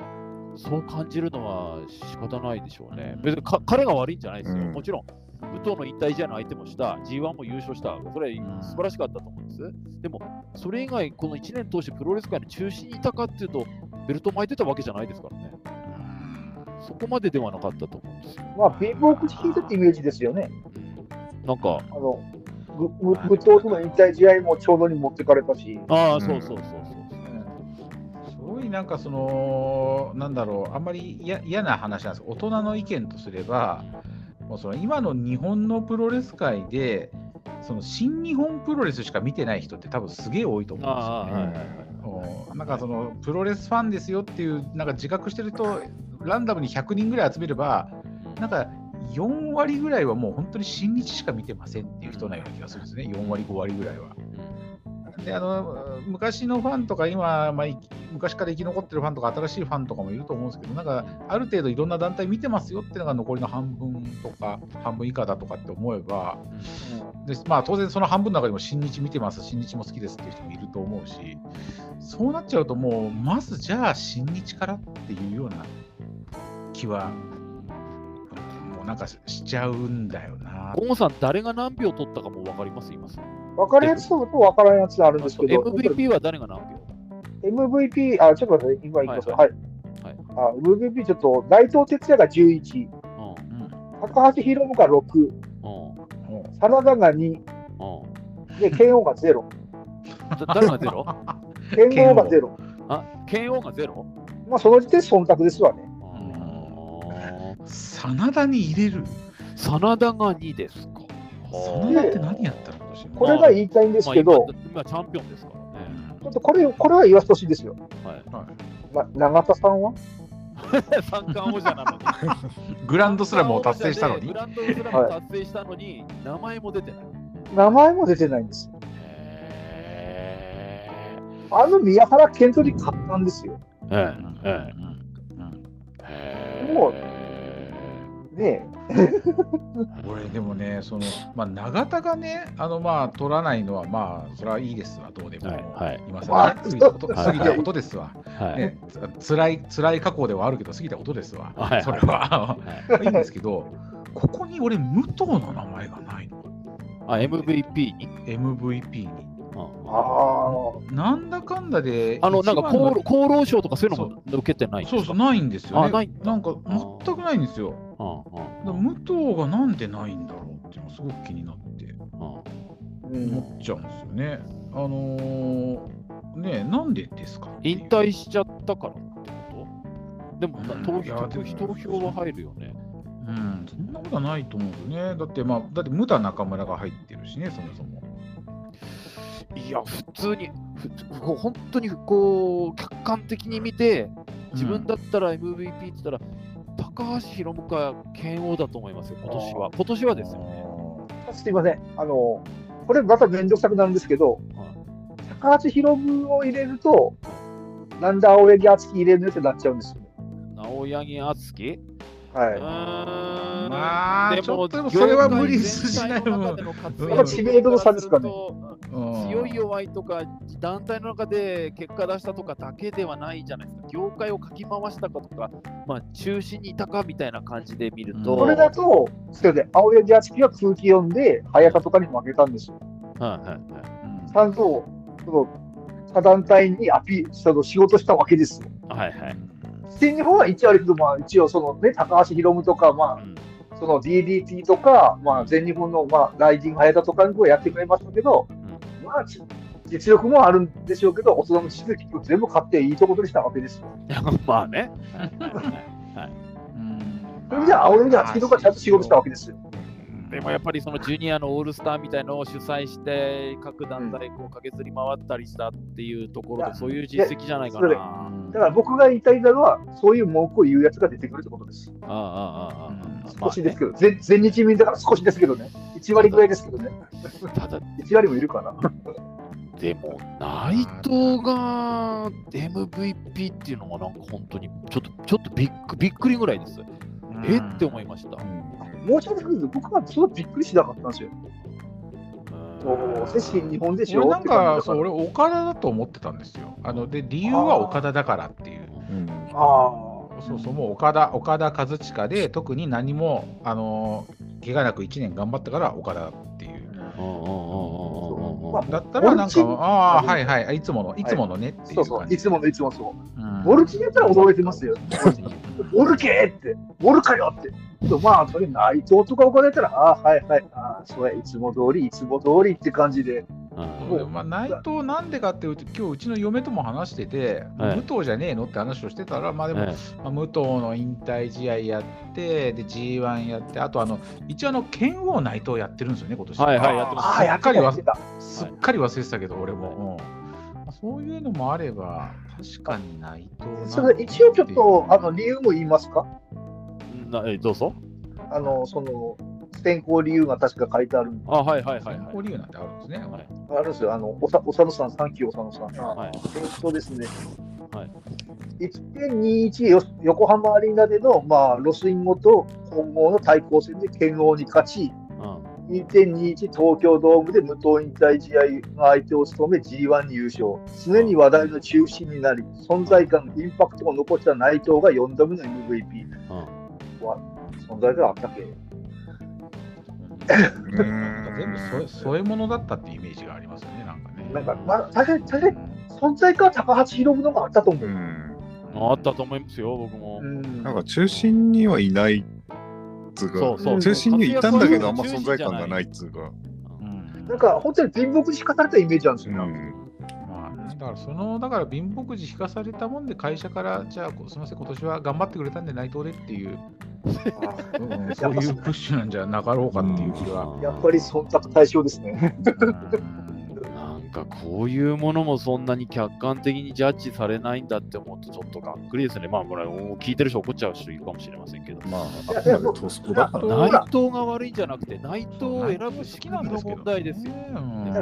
そう感じるのは仕方ないでしょうね。別に彼が悪いんじゃないですよ。うん、もちろん、武藤の引退試合の相手もした、G1 も優勝した、それは素晴らしかったと思うんです。でも、それ以外、この1年通してプロレス界の中心にいたかっていうと、ベルト巻いてたわけじゃないですからね。そこまでではなかったと思うんですまあ、ピンボーク引いたってイメージですよね。なんか、あの武藤との引退試合もちょうどに持ってかれたし。ああ、そうそうそうそう。になんかその、なんだろう、あんまり嫌な話なんです大人の意見とすれば、もうその今の日本のプロレス界で、その新日本プロレスしか見てない人って多分すげえ多いと思うんですよね。なんかそのプロレスファンですよっていうなんか自覚してるとランダムに100人ぐらい集めればなんか4割ぐらいはもう本当に新日しか見てませんっていう人なような気がするんですね。4割5割ぐらいは。であの昔のファンとか今、まあ、昔から生き残ってるファンとか新しいファンとかもいると思うんですけどなんかある程度いろんな団体見てますよっていうのが残りの半分とか半分以下だとかって思えば、うん、でまあ、当然その半分の中でも新日見てます。新日も好きですっていう人もいると思うしそうなっちゃうともうまずじゃあ新日からっていうような気はもうなんかしちゃうんだよな。ゴンさん誰が何秒取ったかも分かります？今分かるやつと分からんやつあるんですけど。MVP は誰が何秒 ?MVP、あ、ちょっと待って、今いきますはい、はい。あ MVP ちょっと、内藤哲也が11、うん、高橋宏夢が6、うん、真田が2、で、剣王がゼロ。誰がゼロ？剣王がゼロ。あ、剣王がゼロ？まあ、その時点で忖度ですわね。真田に入れる？真田が2ですか。真田って何やったの？これが言いたいんですけど、まあ、今チャンピオンですからね。ちょっとこれこれは言わせてほしいですよ。はい。まあ、永田さんは？三冠王者なのに。グランドスラムを達成したのに？グランドスラムを達成したのに、名前も出てない。名前も出てないんですよ。あの宮原健人に勝ったんですよ。ええ。ええ。もう、ね俺でもね、そのまあ、永田がね、あのまあ取らないのは、まあ、それはいいですわ、どうでも。はいはい、今更、ね、過ぎたこと過ぎたことですわ。はいね、辛い辛い過去ではあるけど、過ぎたことですわ。はい、それは、はいいんですけど、ここに俺、武藤の名前がないの。あ、MVP に ?MVP に。ああ。なんだかんだで。あの、なんか厚労省とかそういうのも受けてないそうそう、ないんですよね。ないなんか全くないんですよ。武藤がなんでないんだろうっていうのがすごく気になって思っちゃうんですよね。あのー、ねなんでですか？引退しちゃったからってこと？でも、投票投票は入るよね。うん、そんなことはないと思うんですよね。だって、まあ、だって、ムタ中村が入ってるしね、そもそも。いや、普通に、本当にこう、客観的に見て、自分だったら MVP って言ったら、高橋宏夢か剣王だと思いますよ、今年は。今年はですよね。すみません。あの、これまた面倒くさくなるんですけど、高橋宏夢を入れると、なんで青柳敦樹入れるのってなっちゃうんですよ。青柳敦樹？はい。まあ、でも、でもそれは無理しないもん。知名度の差ですかね。強い弱いとか、団体の中で結果出したとかだけではないじゃないですか。業界をかき回したかとか、まあ、中心にいたかみたいな感じで見ると。これだと、それで青柳八木は空気読んで、早田とかに負けたんですよ。はいはいはい。ちゃんと、その他団体にアピールしたの仕事したわけですよ。はいはい。新日本は1割けど、まあ、一応その、ね、高橋宏夢とか、まあ、うん、その DDT とか、まあ、全日本の、まあ、ライジング早田とかにやってくれましたけど、うん、まあ、実力もあるんでしょうけど、大人の知識を全部買っていいところにしたわけですよ。まあね。はい。それじゃあ、青柳敦樹とかちゃんと仕事したわけですよ。でもやっぱりそのジュニアのオールスターみたいのを主催して各団体こう駆けずり回ったりしたっていうところで、そういう実績じゃないかな。だから僕が言いたいのは、そういう文句を言うやつが出てくるってことです。ああああああ少しですけど、まあね、全日民だから少しですけどね、1割ぐらいですけどね。ただ、1割もいるかな。でも、内藤が MVP っていうのがなんか本当にちょっとちょっとびっびっくりぐらいです。えって思いました。申し訳ないけど、僕はそんなびっくりしなかったんですよ。接近日本でしょ？俺なんかそう俺岡田だと思ってたんですよ。あので理由は岡田だからっていう。ああ。そうそうもう岡田岡田和親で特に何もあの怪我なく1年頑張ったから岡田っていう。だったらなんかああはいはいいつものいつものねっていう、そうそういつものいつもそう。うん、ボルチやったら驚いてますよ。ボルケって、ボルかよって。まあ、それ内藤とか置かれたら、ああ、はいはい、ああ、それいつも通り、いつも通りって感じで。うんまあ、内藤なんでかっていうと、今日うちの嫁とも話してて、はい、武藤じゃねえのって話をしてたら、まあでも、はい、まあ、武藤の引退試合やって、で G1 やって、あとあの、一応あの、剣王内藤やってるんですよね、今年。はいはい、やってます。すっかり忘れた。すっかり忘れてたけど、俺も。うん、そういうのもあれば、確かに内藤それ一応ちょっとあの理由も言いますか？なえどうぞ。あの、その、選考理由が確か書いてあるあ、はいはいはい、はい。理由なんてあるんですね。はい、あるんですよ。あの、おさおさのさん、サンキューおさのさん。はい、えっとですね、はい、1.21横浜アリーナでの、まあ、ロスインゴと混合の対抗戦で剣王に勝ち、2.21東京ドームで無党引退試合の相手を務め G1 に優勝。常に話題の中心になり、存在感、インパクトを残した内藤が4度目の MVP。は存在があったっけ全部添え添え物だったってイメージがありますよね、なんかね。なんか、まあ、確かに、確かに存在感は高橋宏夢のがあったと思う。あったと思いますよ、僕も。なんか中心にはいないつが、そうそう中心にいたんだけど、あんま存在感がないっつうか。なんか本当に貧乏くじ引かされたイメージなんですよ、うん、まあ、だからそのだから貧乏くじ引かされたもんで会社からじゃあすみません今年は頑張ってくれたんで内藤でっていうそういうプッシュなんじゃなかろうかっていう気は。やっぱり忖度対象ですねかこういうものもそんなに客観的にジャッジされないんだって思うとちょっとがっくりですね。まあ、これ聞いてる人怒っちゃう人いるかもしれませんけど。まあ、あくまでトスコだから内藤が悪いんじゃなくて、内藤を選ぶ好きなんの問題ですよ。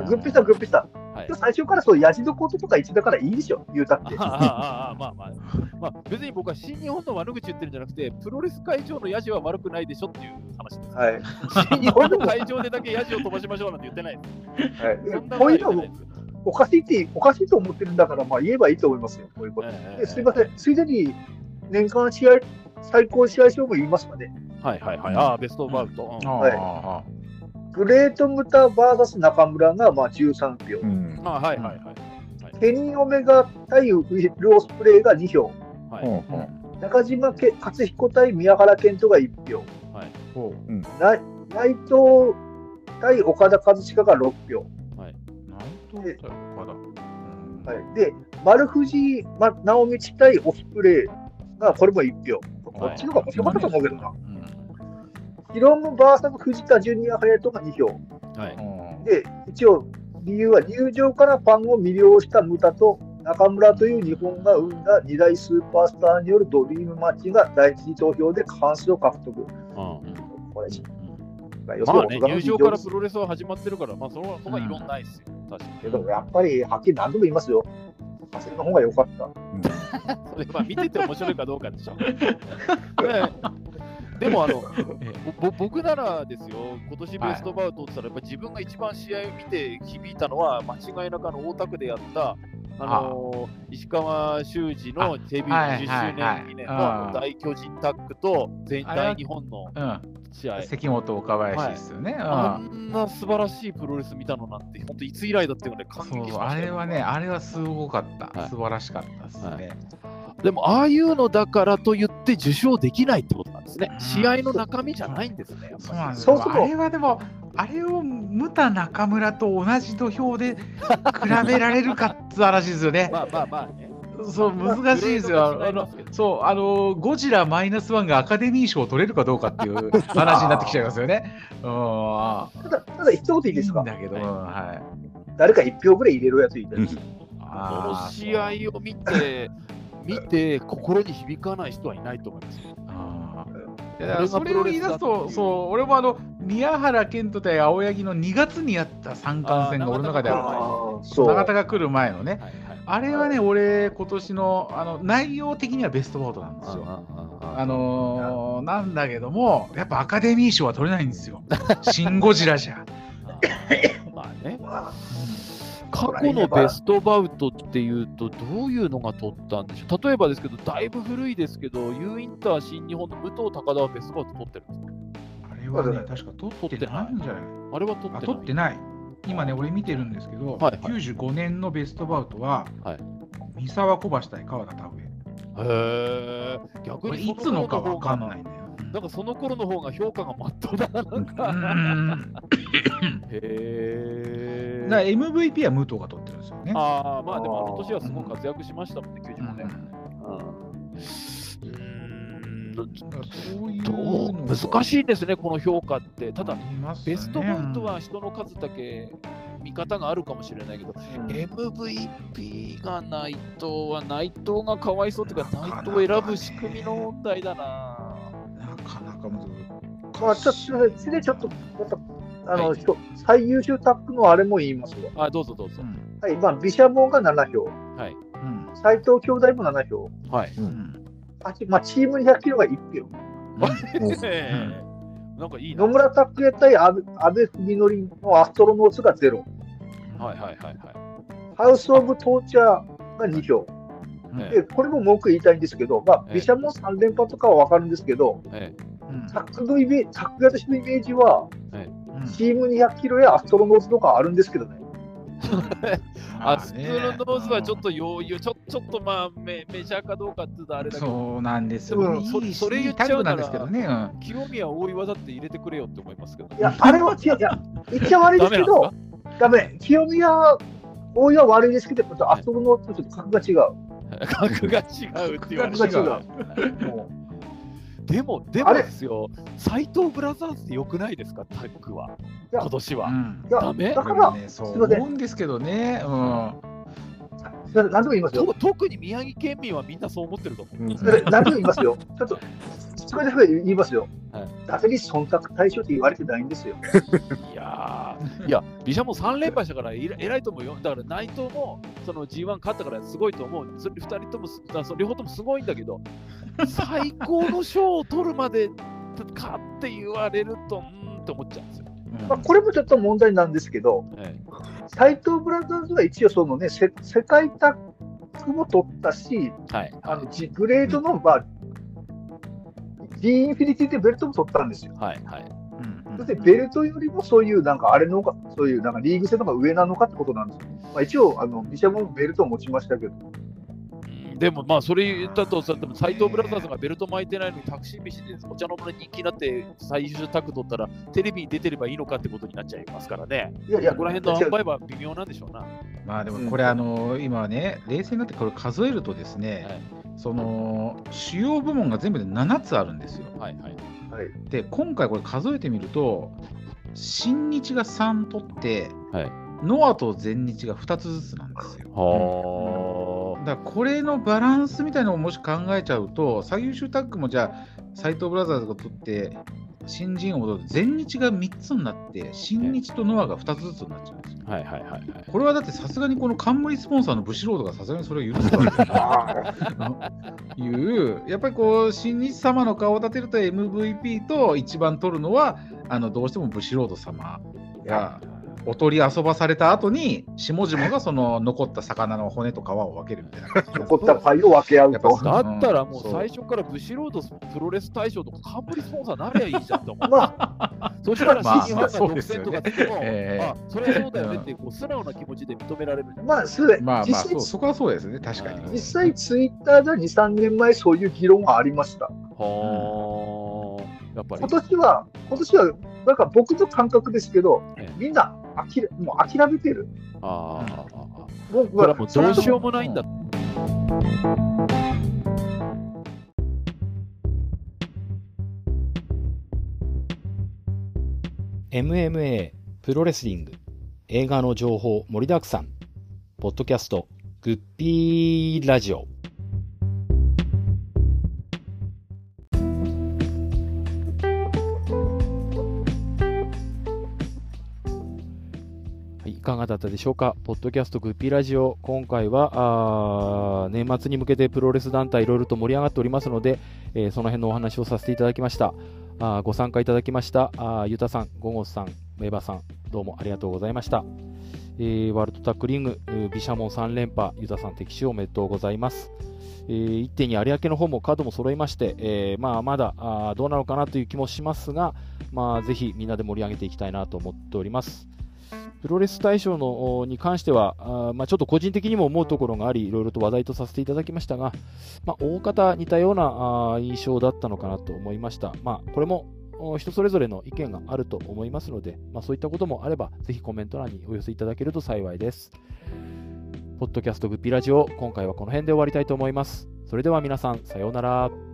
グッピさん、グッピさん。はい、最初からそう、やじのこととか一だからいいでしょ、言うたって。ああまあまあ、まあ、別に僕は新日本の悪口言ってるんじゃなくて、プロレス会場のやじは悪くないでしょっていう話です。はい、新日本の会場でだけやじを飛ばしましょうなんて言ってないです。はい、そんなこういうのおかしいって、おかしいと思ってるんだから、まあ言えばいいと思いますよ、こういうこと。えー、ですいません、ついでに年間試合、最高試合賞も言いますかね。はいはいはい。ああ、ベストバウト。うん、はい。グレートムタ VS 中村がまあ13票。うん、あはいはいはい。ケニー・オメガ対ルオスプレイが2票。はい、中島け勝彦対宮原健人が1票。はいうん、内藤対岡田和親が6票。で、はい、で丸藤、ま、直道対オスプレイがこれも1票。こっちの方が面白かったと思うけどな。はい、ヒロム VS 藤田ジュニア隼人が2票。はい、で、一応、理由は入場からファンを魅了したムタと中村という日本が生んだ2大スーパースターによるドリームマッチが第一次投票で過半数を獲得。うん、これまあね、入場からプロレスは始まってるから、まあ、そのそんな異論ないですよ。確かに。けど、やっぱり、はっきり何度も言いますよ。走りの方が良かった。それ、まあ、見てて面白いかどうかでしょ。でもあのぼ僕ならですよ、今年ベストバウトって言ったら、やっぱ自分が一番試合を見て響いたのは、間違いなくあの大田区でやったあ。のー、石川修司のデビュー20周年記念の大巨人タッグと全体日本の試合。関本岡林ですよね、はい、あんな素晴らしいプロレス見たのなんて、本当いつ以来だっていうので感激しました、あれはね、あれはすごかった、はい、素晴らしかったですね。はい。でも、ああいうのだからと言って受賞できないってことなんですね。試合の中身じゃないんですね。そうなんですあれはでも、あれをムタ中村と同じ土俵で比べられるかって話ですよね。まあまあまあね。そう難しいですよ。あのそうあのゴジラマイナスワンがアカデミー賞を取れるかどうかっていう 話になってきちゃいますよね。ただただ一言いいですか？いいんだけど、はい。誰か一票ぐらい入れるやついたり。この試合を見て見て心に響かない人はいないと思います。あそれを言い出すと、そう俺もあの宮原健人対青柳の2月にやった三冠戦が俺の中である永田が来る前のね、はいはい、あれはね、俺、今年のあの内容的にはベストボードなんですよ。あのー、なんだけども、やっぱアカデミー賞は取れないんですよ。シン・ゴジラじゃ。まあね。過去のベストバウトっていうと、どういうのが取ったんでしょう？例えばですけど、だいぶ古いですけど、ユーインター新日本の武藤高田はベストバウト取ってるんです。かあれはね、確か取ってないんじゃない？あれは取ってない。取ってない。今ね、俺見てるんですけど、はいはい、95年のベストバウトは、はい、三沢小橋対川田田上。へえ、逆にいつのか分かんないんだよ。なんかその頃の方が評価がまっとうだな、なんか。へえ。だ MVP は武藤が取ってるんですよね。ああ、まあでもあの年はすごく活躍しましたもんね、95年。うん、難しいですね、この評価って。ただ、ね、ベストバウトは人の数だけ見方があるかもしれないけど、うん、MVP が内藤は内藤がかわいそうというか、内藤を選ぶ仕組みの問題だな。かなか難しい。まあ、ちょっと、でちょっと、あの、はい、最優秀タッグのあれも言いますわ。あ、どうぞどうぞ。はい、まあ、ビシャモンが7票。はい。斎藤兄弟も7票。はい。うんあまあ、チーム200キロが1票。なんかいい野村拓也対阿部文則のアストロノーツが0。はいはいはいはい。ハウス・オブ・トーチャーが2票。でこれも文句言いたいんですけど、まあ、ビシャモン3連覇とかは分かるんですけど、ええ、タッグのイメージ、タッグ型のイメージは、ええ、チーム200キロやアストロノーツとかあるんですけどね。アストロノーツはちょっと余裕、ちょちょっとまあメメジャーかどうかっていうとあれだけど、そうなんですよ、ね、それそれ言っちゃうなら、ね。うん、清宮大岩だって入れてくれよって思いますけど、いや、あれは違う、いや、言っちゃ悪いですけど、ダメ。清宮、大岩悪いですけど、あそこのちょっと格が違う。格が違うって言われて違う。でも、でもですよ、斎藤ブラザーズでよくないですか、タッグは、今年は。うん、ダメ？だから、ね、そう思うんですけどね。うん。何でも言いますよ。特に宮城県民はみんなそう思ってると思う。何でも言いますよ。ちょっと、それだけ言いますよ。はい、打席忖度対象って言われてないんですよ。いやいや、ビシャも3連敗したから偉いと思うよ。だから内藤もその G1 勝ったからすごいと思う。それ2人とも、そ両方ともすごいんだけど、最高の賞を取るまでかって言われると、うんって思っちゃうんですよ。まあ、これもちょっと問題なんですけど、斎、はい、藤ブラザーズは一応その、ね、世界タッグも取ったし、はい、あのグレードの、まあ、G インフィニティでベルトも取ったんですよ。はいはいそしてベルトよりもそういうなんかあれのが、そういうなんかリーグ戦の方が上なのかってことなんですよ。まあ、一応、あのビシャもベルトを持ちましたけど。でもまあそれ言ったとさ、斎藤ブラザーズがベルト巻いてないのにタクシー飯でお茶の間人気になって最終タッグ取ったらテレビに出てればいいのかってことになっちゃいますからね。いやいや、ここら辺の販売は微妙なんでしょうな。まあでもこれ、あの今ね、冷静になってこれ数えるとですね、はい、その主要部門が全部で7つあるんですよ。はいはいはい、で今回これ数えてみると新日が3取って、はい、ノアと全日が2つずつなんですよ。はだからこれのバランスみたいなのをもし考えちゃうと最優秀タッグもじゃあ斎藤ブラザーズが取って新人王と全日が3つになって新日とノアが2つずつになっちゃうんですよ。はいはいはい、はい、これはだってさすがにこの冠スポンサーのブシロードがさすがにそれを許すわけいうやっぱりこう新日様の顔を立てると MVP と一番取るのはあのどうしてもブシロード様が。おとり遊ばされた後に下々がその残った魚の骨と皮を分けるみたいな。残ったパイを分け合うと。だったらもう最初からブシロードプロレス大賞とか冠スポンサーなりゃいいじゃんと思う、まあ、そしたら新日本が独占とかつっても、えー、あそれはそうだよねってこう素直な気持ちで認められるまあそれ、まあまあそそこはそうですね。確かに。実際ツイッターで23年前そういう議論がありました。はあ、やっぱり。今年は今年はなんか僕の感覚ですけど、みんなあきもう諦めてる。ああ、もうこれはもうどうしようもないんだ。MMA プロレスリング映画の情報盛りだくさんポッドキャストグッピーラジオかがだったでしょうか、ポッドキャストグッピーラジオ、今回は年末に向けてプロレス団体いろいろと盛り上がっておりますので、えー、その辺のお話をさせていただきました。あご参加いただきましたあゆたさん、ゴゴスさん、メバさん、どうもありがとうございました。えー、ワールドタックリング、ビシャモン3連覇、ユタさん敵地おめでとうございます。えー、一手に有明の方もカードも揃いまして、えー、まあ、まだあどうなのかなという気もしますが、まあ、ぜひみんなで盛り上げていきたいなと思っております。プロレス大賞のに関しては、あまあ、ちょっと個人的にも思うところがあり、いろいろと話題とさせていただきましたが、まあ、大方似たような印象だったのかなと思いました。まあ、これも人それぞれの意見があると思いますので、まあ、そういったこともあれば、ぜひコメント欄にお寄せいただけると幸いです。ポッドキャストグッピラジオ、今回はこの辺で終わりたいと思います。それでは皆さん、さようなら。